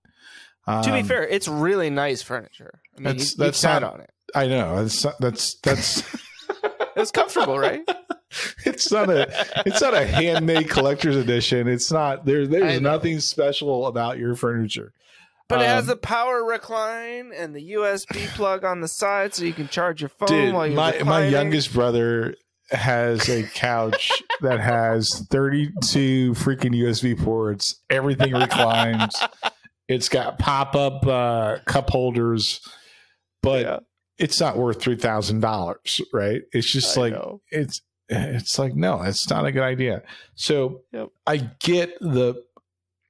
to be Um, fair, it's really nice furniture. I mean, That's- you, that's not- on it. I know that's that's that's It's comfortable, right? it's not a it's not a handmade collector's edition. It's not there. There's nothing special about your furniture. But it has Um, the power recline and the USB plug on the side, so you can charge your phone Dude, while you're my my youngest brother has a couch that has 32 freaking USB ports. Everything reclines. It's got pop up uh, cup holders, but Yeah. it's not worth three thousand dollars, right? It's just I like know. it's it's like no, it's not a good idea. So Yep. I get the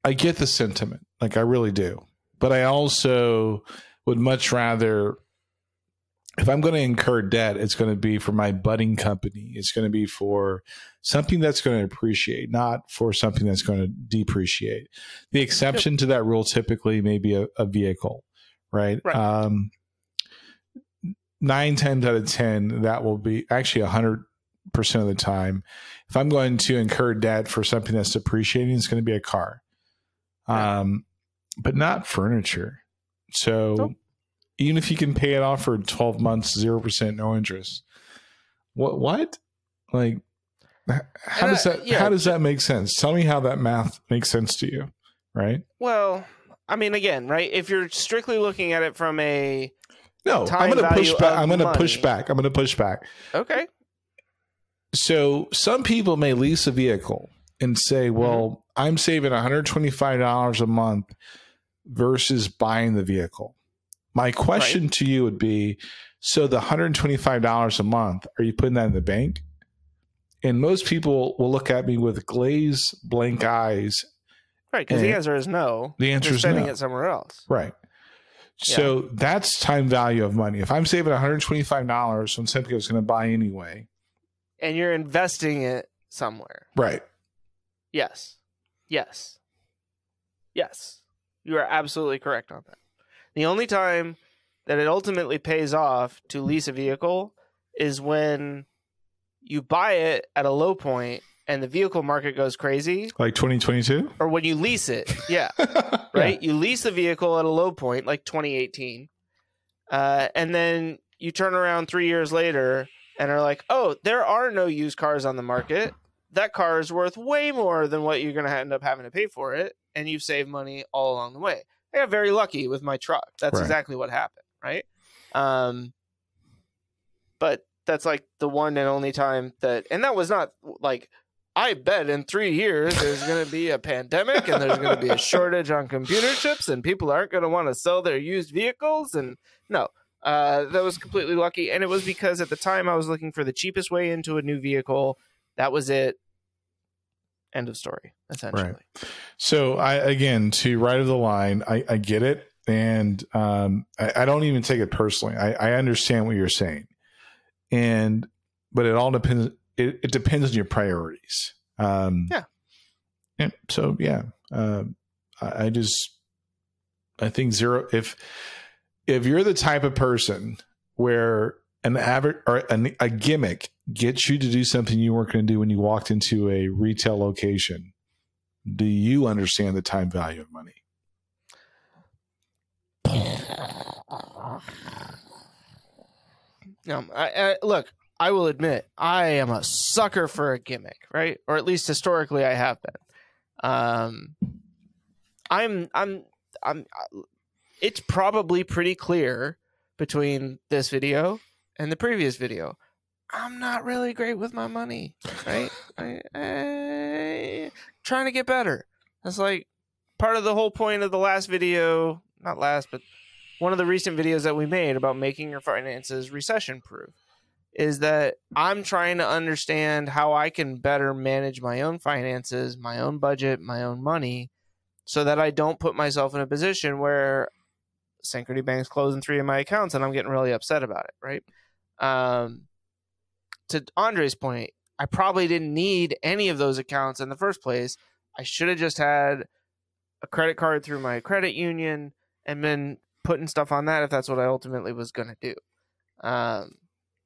I get the sentiment, like I really do, but I also would much rather if I'm going to incur debt, it's going to be for my budding company. It's going to be for something that's going to appreciate, not for something that's going to depreciate. The exception to that rule typically may be a, a vehicle, right? Right. Um, nine times out of 10, that will be actually 100% of the time. If I'm going to incur debt for something that's depreciating, it's going to be a car, um, but not furniture. So Nope. even if you can pay it off for 12 months, 0%, no interest. What, what? Like, how And, does that, yeah, how does that make sense? Tell me how that math makes sense to you. Right. Well, I mean, again, right? If you're strictly looking at it from a No, Time I'm going to push back. I'm going to push back. I'm going to push back. okay, So some people may lease a vehicle and say, Mm-hmm. well, I'm saving $125 a month versus buying the vehicle. My question to you would be so the $125 a month, are you putting that in the bank? And most people will look at me with glazed, blank eyes. right? Because the answer is no. The answer You're is spending no. it somewhere else. Right. So that's time value of money. If I'm saving $125 when something I was going to buy anyway, and you're investing it somewhere. right. Yes. Yes. Yes. You are absolutely correct on that. The only time that it ultimately pays off to lease a vehicle is when you buy it at a low point and the vehicle market goes crazy, Like 2022? or when you lease it. Yeah. right? You lease the vehicle at a low point, like 2018, uh, and then you turn around three years later and are like, "Oh, there are no used cars on the market. That car is worth way more than what you're going to end up having to pay for it, and you've saved money all along the way." I got very lucky with my truck. That's Right. exactly what happened, right? Um, but that's like the one and only time that, and that was not like I bet in three years there's going to be a pandemic and there's going to be a shortage on computer chips and people aren't going to want to sell their used vehicles. And no, Uh, that was completely lucky, and it was because at the time I was looking for the cheapest way into a new vehicle. That was it. End of story. Essentially, Right. So I again to right of the line, I, I get it, and um, I, I don't even take it personally. I, I understand what you're saying, and but it all depends. It, it depends on your priorities. Um, Yeah. And so yeah, um, I, I just I think zero. If if you're the type of person where an average or an, a gimmick gets you to do something you weren't going to do when you walked into a retail location, do you understand the time value of money? No, I, I, look, I will admit I am a sucker for a gimmick, right? Or at least historically, I have been. Um, I'm, I'm, I'm. It's probably pretty clear between this video and the previous video. I'm not really great with my money, right? I, I, trying to get better. That's like part of the whole point of the last video. Not last, but one of the recent videos that we made about making your finances recession proof is that I'm trying to understand how I can better manage my own finances, my own budget, my own money, so that I don't put myself in a position where Synchrony Bank's closing three of my accounts and I'm getting really upset about it, right? Um, to Andre's point, I probably didn't need any of those accounts in the first place. I should have just had a credit card through my credit union and been putting stuff on that if that's what I ultimately was going to do. Um,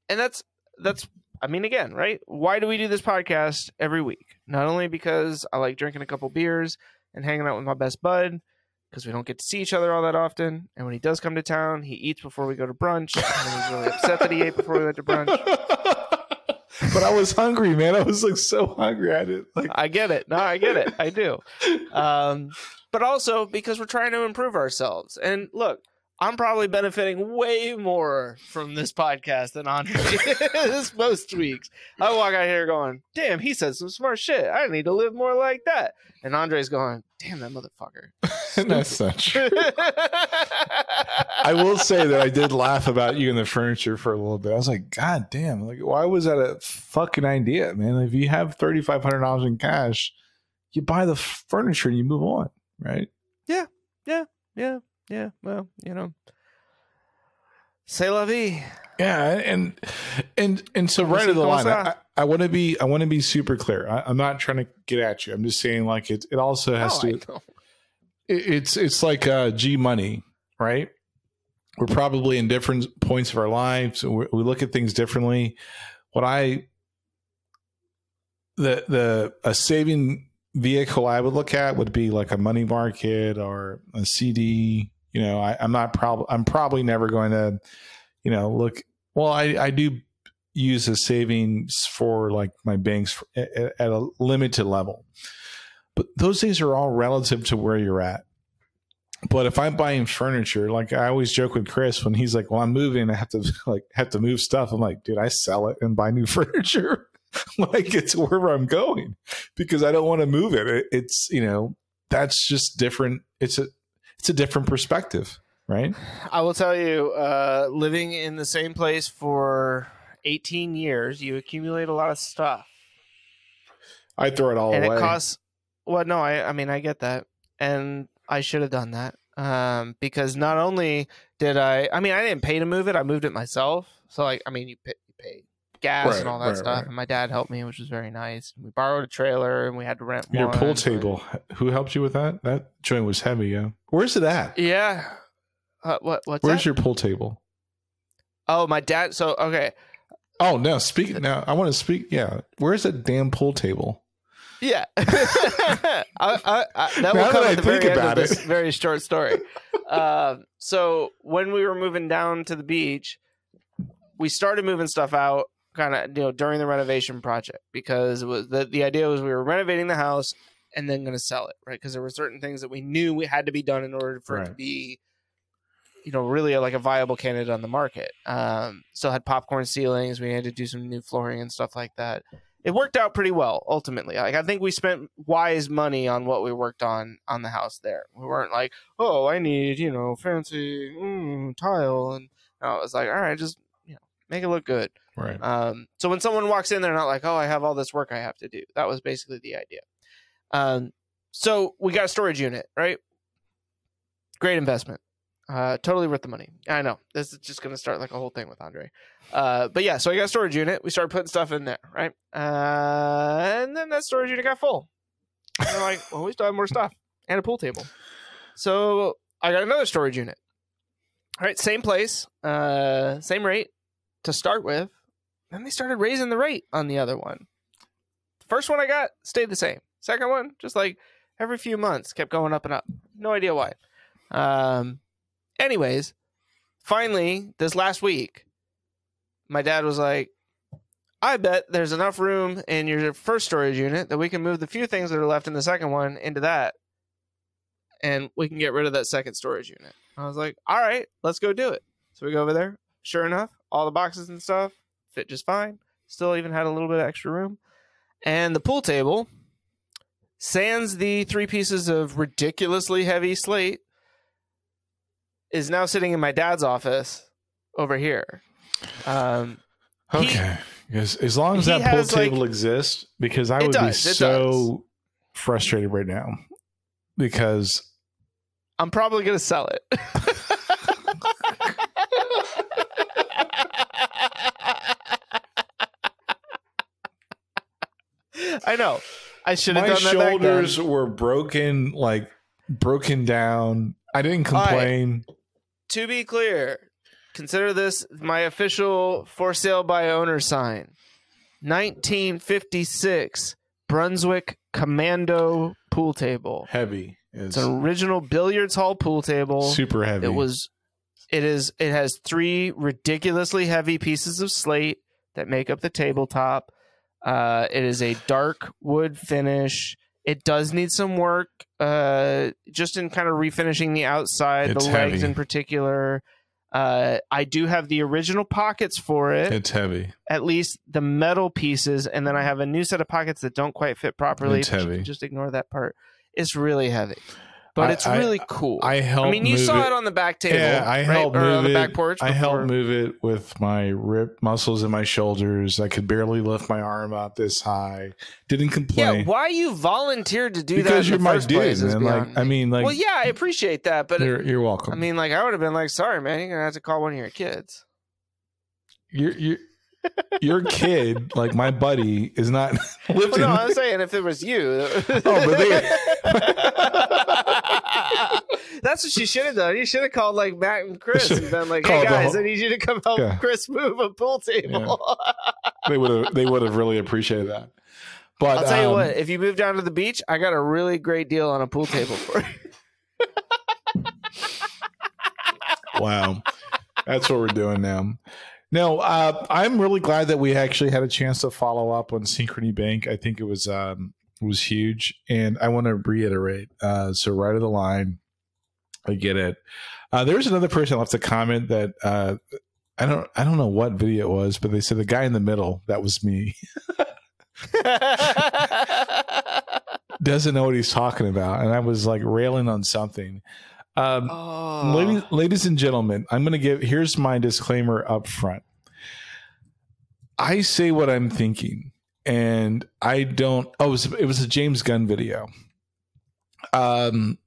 and that's that's I mean again, right? Why do we do this podcast every week? Not only because I like drinking a couple beers and hanging out with my best bud because we don't get to see each other all that often. And when he does come to town, he eats before we go to brunch. And he's really upset that he ate before we went to brunch. but I was hungry, man. I was like so hungry. I did like I get it. No, I get it. I do. Um, but also because we're trying to improve ourselves. And look, I'm probably benefiting way more from this podcast than Andre is most weeks. I walk out here going, damn, he said some smart shit. I need to live more like that. And Andre's going, damn, that motherfucker. that's not true. I will say that I did laugh about you and the furniture for a little bit. I was like, God damn, like why was that a fucking idea, man? If you have thirty five hundred dollars in cash, you buy the furniture and you move on, right? Yeah. Yeah, yeah. Yeah, well, you know, say la vie. Yeah, and and and so right of the line, I, I want to be I want to be super clear. I, I'm not trying to get at you. I'm just saying like it. It also has No, to. know. it- it's it's like uh, G money, right? We're probably in different points of our lives. We look at things differently. What I the the a saving vehicle I would look at would be like a money market or a CD. You know, I, I'm not probably I'm probably never going to, you know, look. Well, I I do use a savings for like my banks at, at a limited level but those things are all relative to where you're at. But if I'm buying furniture, like I always joke with Chris when he's like, "Well, I'm moving, I have to like have to move stuff." I'm like, "Dude, I sell it and buy new furniture." like it's wherever I'm going because I don't want to move it. it. It's you know that's just different. It's a it's a different perspective, right? I will tell you, uh, living in the same place for 18 years, you accumulate a lot of stuff. I throw it all and away. it costs well no I, I mean i get that and i should have done that um, because not only did i i mean i didn't pay to move it i moved it myself so like i mean you pay, you pay gas Right, and all that right, stuff right. and my dad helped me which was very nice we borrowed a trailer and we had to rent Your one, pool but- table. Who helped you with that? That joint was heavy. Yeah. Where's it at? yeah uh, what what's Where's that? your pool table? oh my dad so okay Oh no! Speak now. I want to speak. Yeah, where's that damn pool table? Yeah, I, I, I, that will Now come that I at the very think end of about this it. very short story. Um so when we were moving down to the beach, we started moving stuff out, kind of you know during the renovation project because it was the the idea was we were renovating the house and then going to sell it, right? Because there were certain things that we knew we had to be done in order for it to be, you know, really like a viable candidate on the market. Um, still had popcorn ceilings. We had to do some new flooring and stuff like that it worked out pretty well ultimately. Like I think we spent wise money on what we worked on on the house there. We weren't like, oh, I need you know fancy mm, tile and I was like, all right, just make it look good. Right. Um, so when someone walks in, they're not like, oh, I have all this work I have to do. That was basically the idea. Um, so we got a storage unit, right? Great investment. Uh, totally worth the money. I know this is just going to start like a whole thing with Andre. Uh, but yeah, so I got a storage unit. We started putting stuff in there, right? Uh, and then that storage unit got full. And we're like, well, we still have more stuff and a pool table. So I got another storage unit. All right, same place, uh, same rate to start with. Then they started raising the rate on the other one. First one I got stayed the same. Second one, just like every few months, kept going up and up. No idea why. Um, anyways, finally, this last week, my dad was like, I bet there's enough room in your first storage unit that we can move the few things that are left in the second one into that. And we can get rid of that second storage unit. I was like, all right, let's go do it. So we go over there. Sure enough, all the boxes and stuff fit just fine. Still even had a little bit of extra room. And the pool table, sans the three pieces of ridiculously heavy slate, is now sitting in my dad's office over here. Um, Okay. Because as long as that pool has, like- table exists, because I would does, be so frustrated right now. Because I'm probably gonna sell it. I know. I should have my done that then. shoulders were broken, like broken down. I didn't All right. complain. To be clear, consider this my official for sale by owner sign. 1956 Brunswick Commando pool table. Heavy. It's It's an original billiards hall pool table. super heavy. It was it is it has three ridiculously heavy pieces of slate that make up the tabletop. Uh, it is a dark wood finish. It does need some work, uh, just in kind of refinishing the outside, It's the legs heavy. in particular. Uh, I do have the original pockets for it, It's heavy. at least the metal pieces, and then I have a new set of pockets that don't quite fit properly. It's but you can heavy. Just ignore that part. It's really heavy, but I- it's I- really cool. I helped. I mean, you move saw it. it on the back table. Yeah, I right? helped or move on the it. back porch. I helped move it with my rip muscles in my shoulders. I could barely lift my arm up this high. Didn't complain. Yeah, why you volunteered to do that? because you're the my first dude, place man. Like, beyond I mean, like, well, yeah, I appreciate that, but you're, you're welcome. I mean, like, I would have been like, sorry, man, you're gonna have to call one of your kids. your your your kid, like my buddy, is not Well, no, I'm saying if it was you. Oh, but they- That's what you should have done. You should have called like Matt and Chris and been like, "Hey guys, whole- I need you to come help Yeah. Chris move a pool table." they would have they would have really appreciated that. But I'll tell you um, what, if you move down to the beach, I got a really great deal on a pool table for you. Wow. That's what we're doing now. No, uh, I'm really glad that we actually had a chance to follow up on Synchrony Bank. I think it was um, was huge, and I want to reiterate. Uh, so right of the line, I get it. Uh, there was another person left a comment that uh, I don't I don't know what video it was, but they said the guy in the middle that was me doesn't know what he's talking about, and I was like railing on something. Um, oh. ladies, ladies and gentlemen, I'm going to give here's my disclaimer up front. I say what I'm thinking, and I don't. Oh, it was, it was a James Gunn video. Um,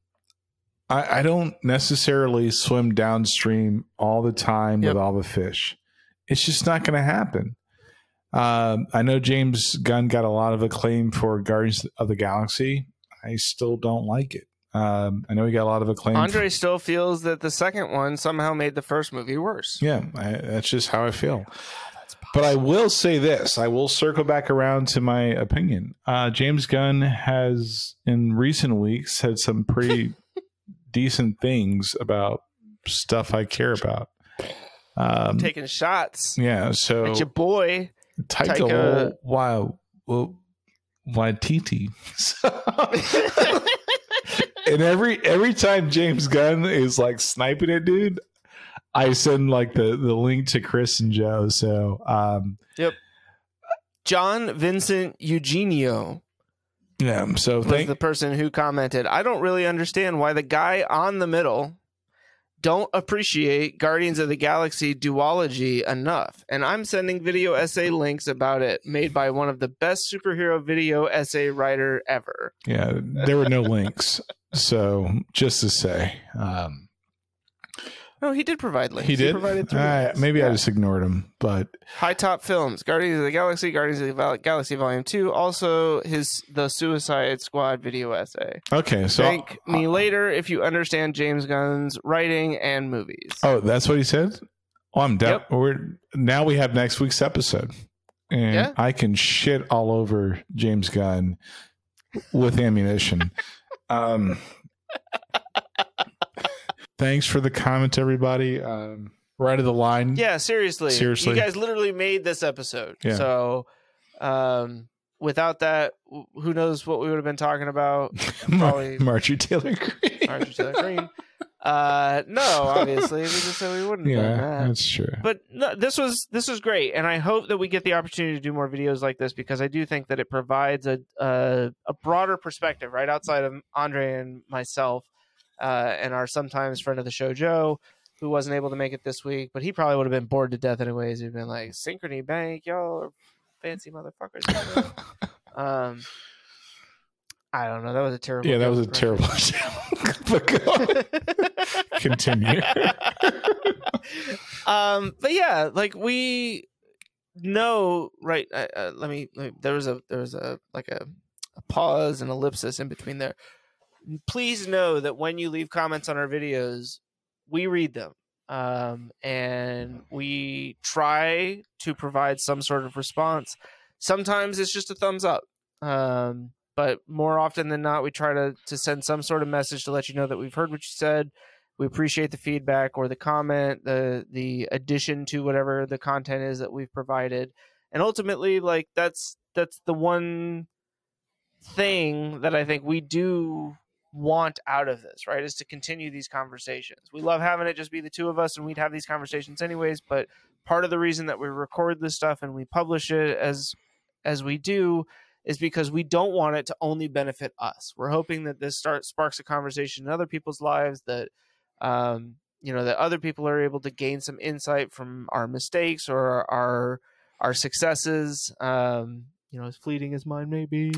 I, I don't necessarily swim downstream all the time Yep. with all the fish. It's just not going to happen. Um, I know James Gunn got a lot of acclaim for Guardians of the Galaxy. I still don't like it. Um, I know he got a lot of acclaim. for- Andre still feels that the second one somehow made the first movie worse. Yeah, I, that's just how I feel. But I will say this: I will circle back around to my opinion. Uh, James Gunn has, in recent weeks, said some pretty decent things about stuff I care about. Um, Taking shots yeah, so at your boy. Taika, Taika- wow, well, Waititi. and every every time James Gunn is like sniping it, dude, I send like the the link to Chris and Joe. So um yep, John Vincent Eugenio yeah, so thank the person who commented. I don't really understand why the guy on the middle don't appreciate Guardians of the Galaxy duology enough. And I'm sending video essay links about it made by one of the best superhero video essay writer ever. Yeah, there were no links. So just to say, um, No, he did provide links. he did. provided three Uh, links. maybe I just ignored him, but HiTop Films, Guardians of the Galaxy, Guardians of the Val- Galaxy Volume 2, also his The Suicide Squad video essay. okay. So Thank me later if you understand James Gunn's writing and movies. Oh, that's what he said. Oh, I'm down. Yep. We're now we have next week's episode, and Yeah. I can shit all over James Gunn with ammunition. um, thanks for the comment, everybody. Um, right of the line. Yeah, seriously. Seriously. You guys literally made this episode. Yeah. So um without that, who knows what we would have been talking about. Mar- probably- Marjorie Taylor Greene. Marjorie Taylor Greene. Uh no, obviously. We just said we wouldn't yeah, that. that's true. but no, this was this was great, and I hope that we get the opportunity to do more videos like this because I do think that it provides a a, a broader perspective, right outside of Andre and myself, uh, and our sometimes friend of the show Joe, who wasn't able to make it this week, but he probably would have been bored to death anyways. He'd been like, "Synchrony Bank, y'all are fancy motherfuckers." um, I don't know. That was a terrible. yeah, that was a joke. terrible show. but continue. um but yeah like we know right uh, uh, let, me, let me there was a there was a like a, a pause and ellipsis in between there please know that when you leave comments on our videos we read them um and we try to provide some sort of response. Sometimes it's just a thumbs up um but more often than not we try to to send some sort of message to let you know that we've heard what you said. We appreciate the feedback or the comment the the addition to whatever the content is that we've provided. And ultimately like that's that's the one thing that i think we do want out of this right is to continue these conversations. We love having it just be the two of us and we'd have these conversations anyways but part of the reason that we record this stuff and we publish it as as we do is because we don't want it to only benefit us. We're hoping that this start sparks a conversation in other people's lives that um, you know that other people are able to gain some insight from our mistakes or our our successes. Um, you know as fleeting as mine may be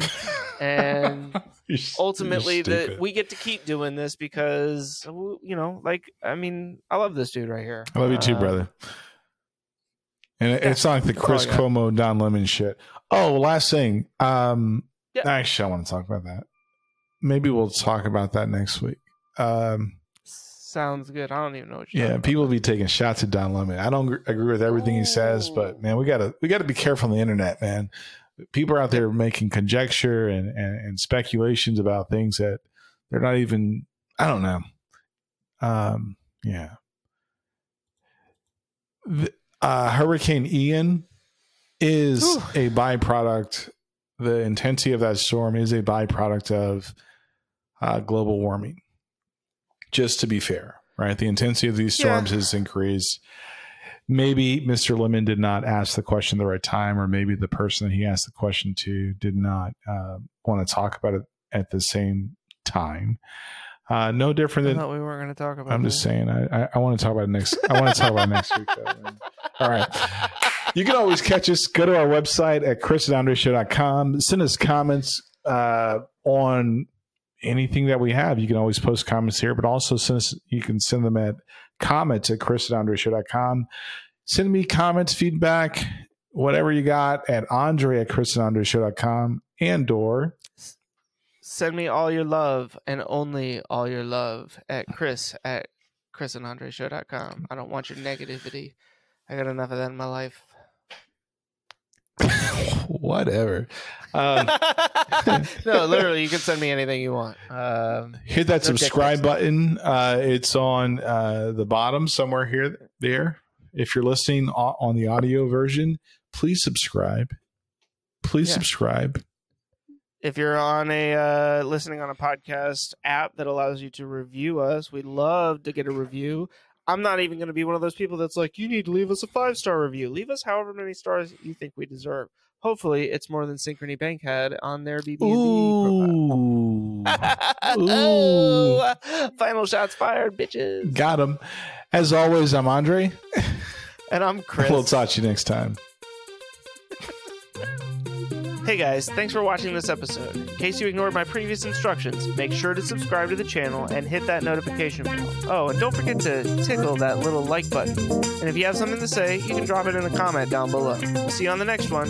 and ultimately that we get to keep doing this because you know like i mean i love this dude right here I love you too, Uh, brother. And yeah, it's not like the that's all I Chris got. Cuomo, Don Lemon shit. Oh, last thing. Um, Yeah. Actually, I want to talk about that. Maybe we'll talk about that next week. Um, sounds good i don't even know what you're yeah, people be taking shots at Don Lemon. I don't agree with everything he says, but man, we gotta we gotta be careful on the internet, man. People are out there making conjecture and, and, and speculations about things that they're not even. I don't know. Um, yeah. The, uh, Hurricane Ian is Whew. a byproduct. The intensity of that storm is a byproduct of uh, global warming. Just to be fair, right? The intensity of these Yeah. storms has increased. Maybe Mr. Lemon did not ask the question at the right time, or maybe the person that he asked the question to did not uh, want to talk about it at the same time. Uh, no different i than thought we weren't going to talk about I'm just saying. I, I, I want to talk about it next. I want to talk about it next week. Though. All right. You can always catch us. Go to our website at chrisandandreshow.com. Send us comments uh, on anything that we have. You can always post comments here, but also send us, you can send them at comments at chrisandandreshow.com. Send me comments, feedback, whatever you got at andre at chrisandandreshow.com and or send me all your love and only all your love at chris at chrisandandreshow.com i don't want your negativity. I got enough of that in my life whatever. Um, no literally you can send me anything you want um, hit that No subscribe button. Uh, it's on uh, the bottom somewhere here, there. If you're listening on the audio version, please subscribe. Please Yeah. subscribe. if you're on a uh, listening on a podcast app that allows you to review us we'd love to get a review I'm not even going to be one of those people that's like, you need to leave us a five star review. Leave us however many stars you think we deserve. Hopefully, it's more than Synchrony Bank had on their BB&B Ooh. profile. Ooh. Final shots fired, bitches. Got him. As always, I'm Andre. And I'm Chris. We'll talk to you next time. Hey guys, thanks for watching this episode. In case you ignored my previous instructions, make sure to subscribe to the channel and hit that notification bell. Oh, and don't forget to tickle that little like button. And if you have something to say, you can drop it in the comment down below. See you on the next one.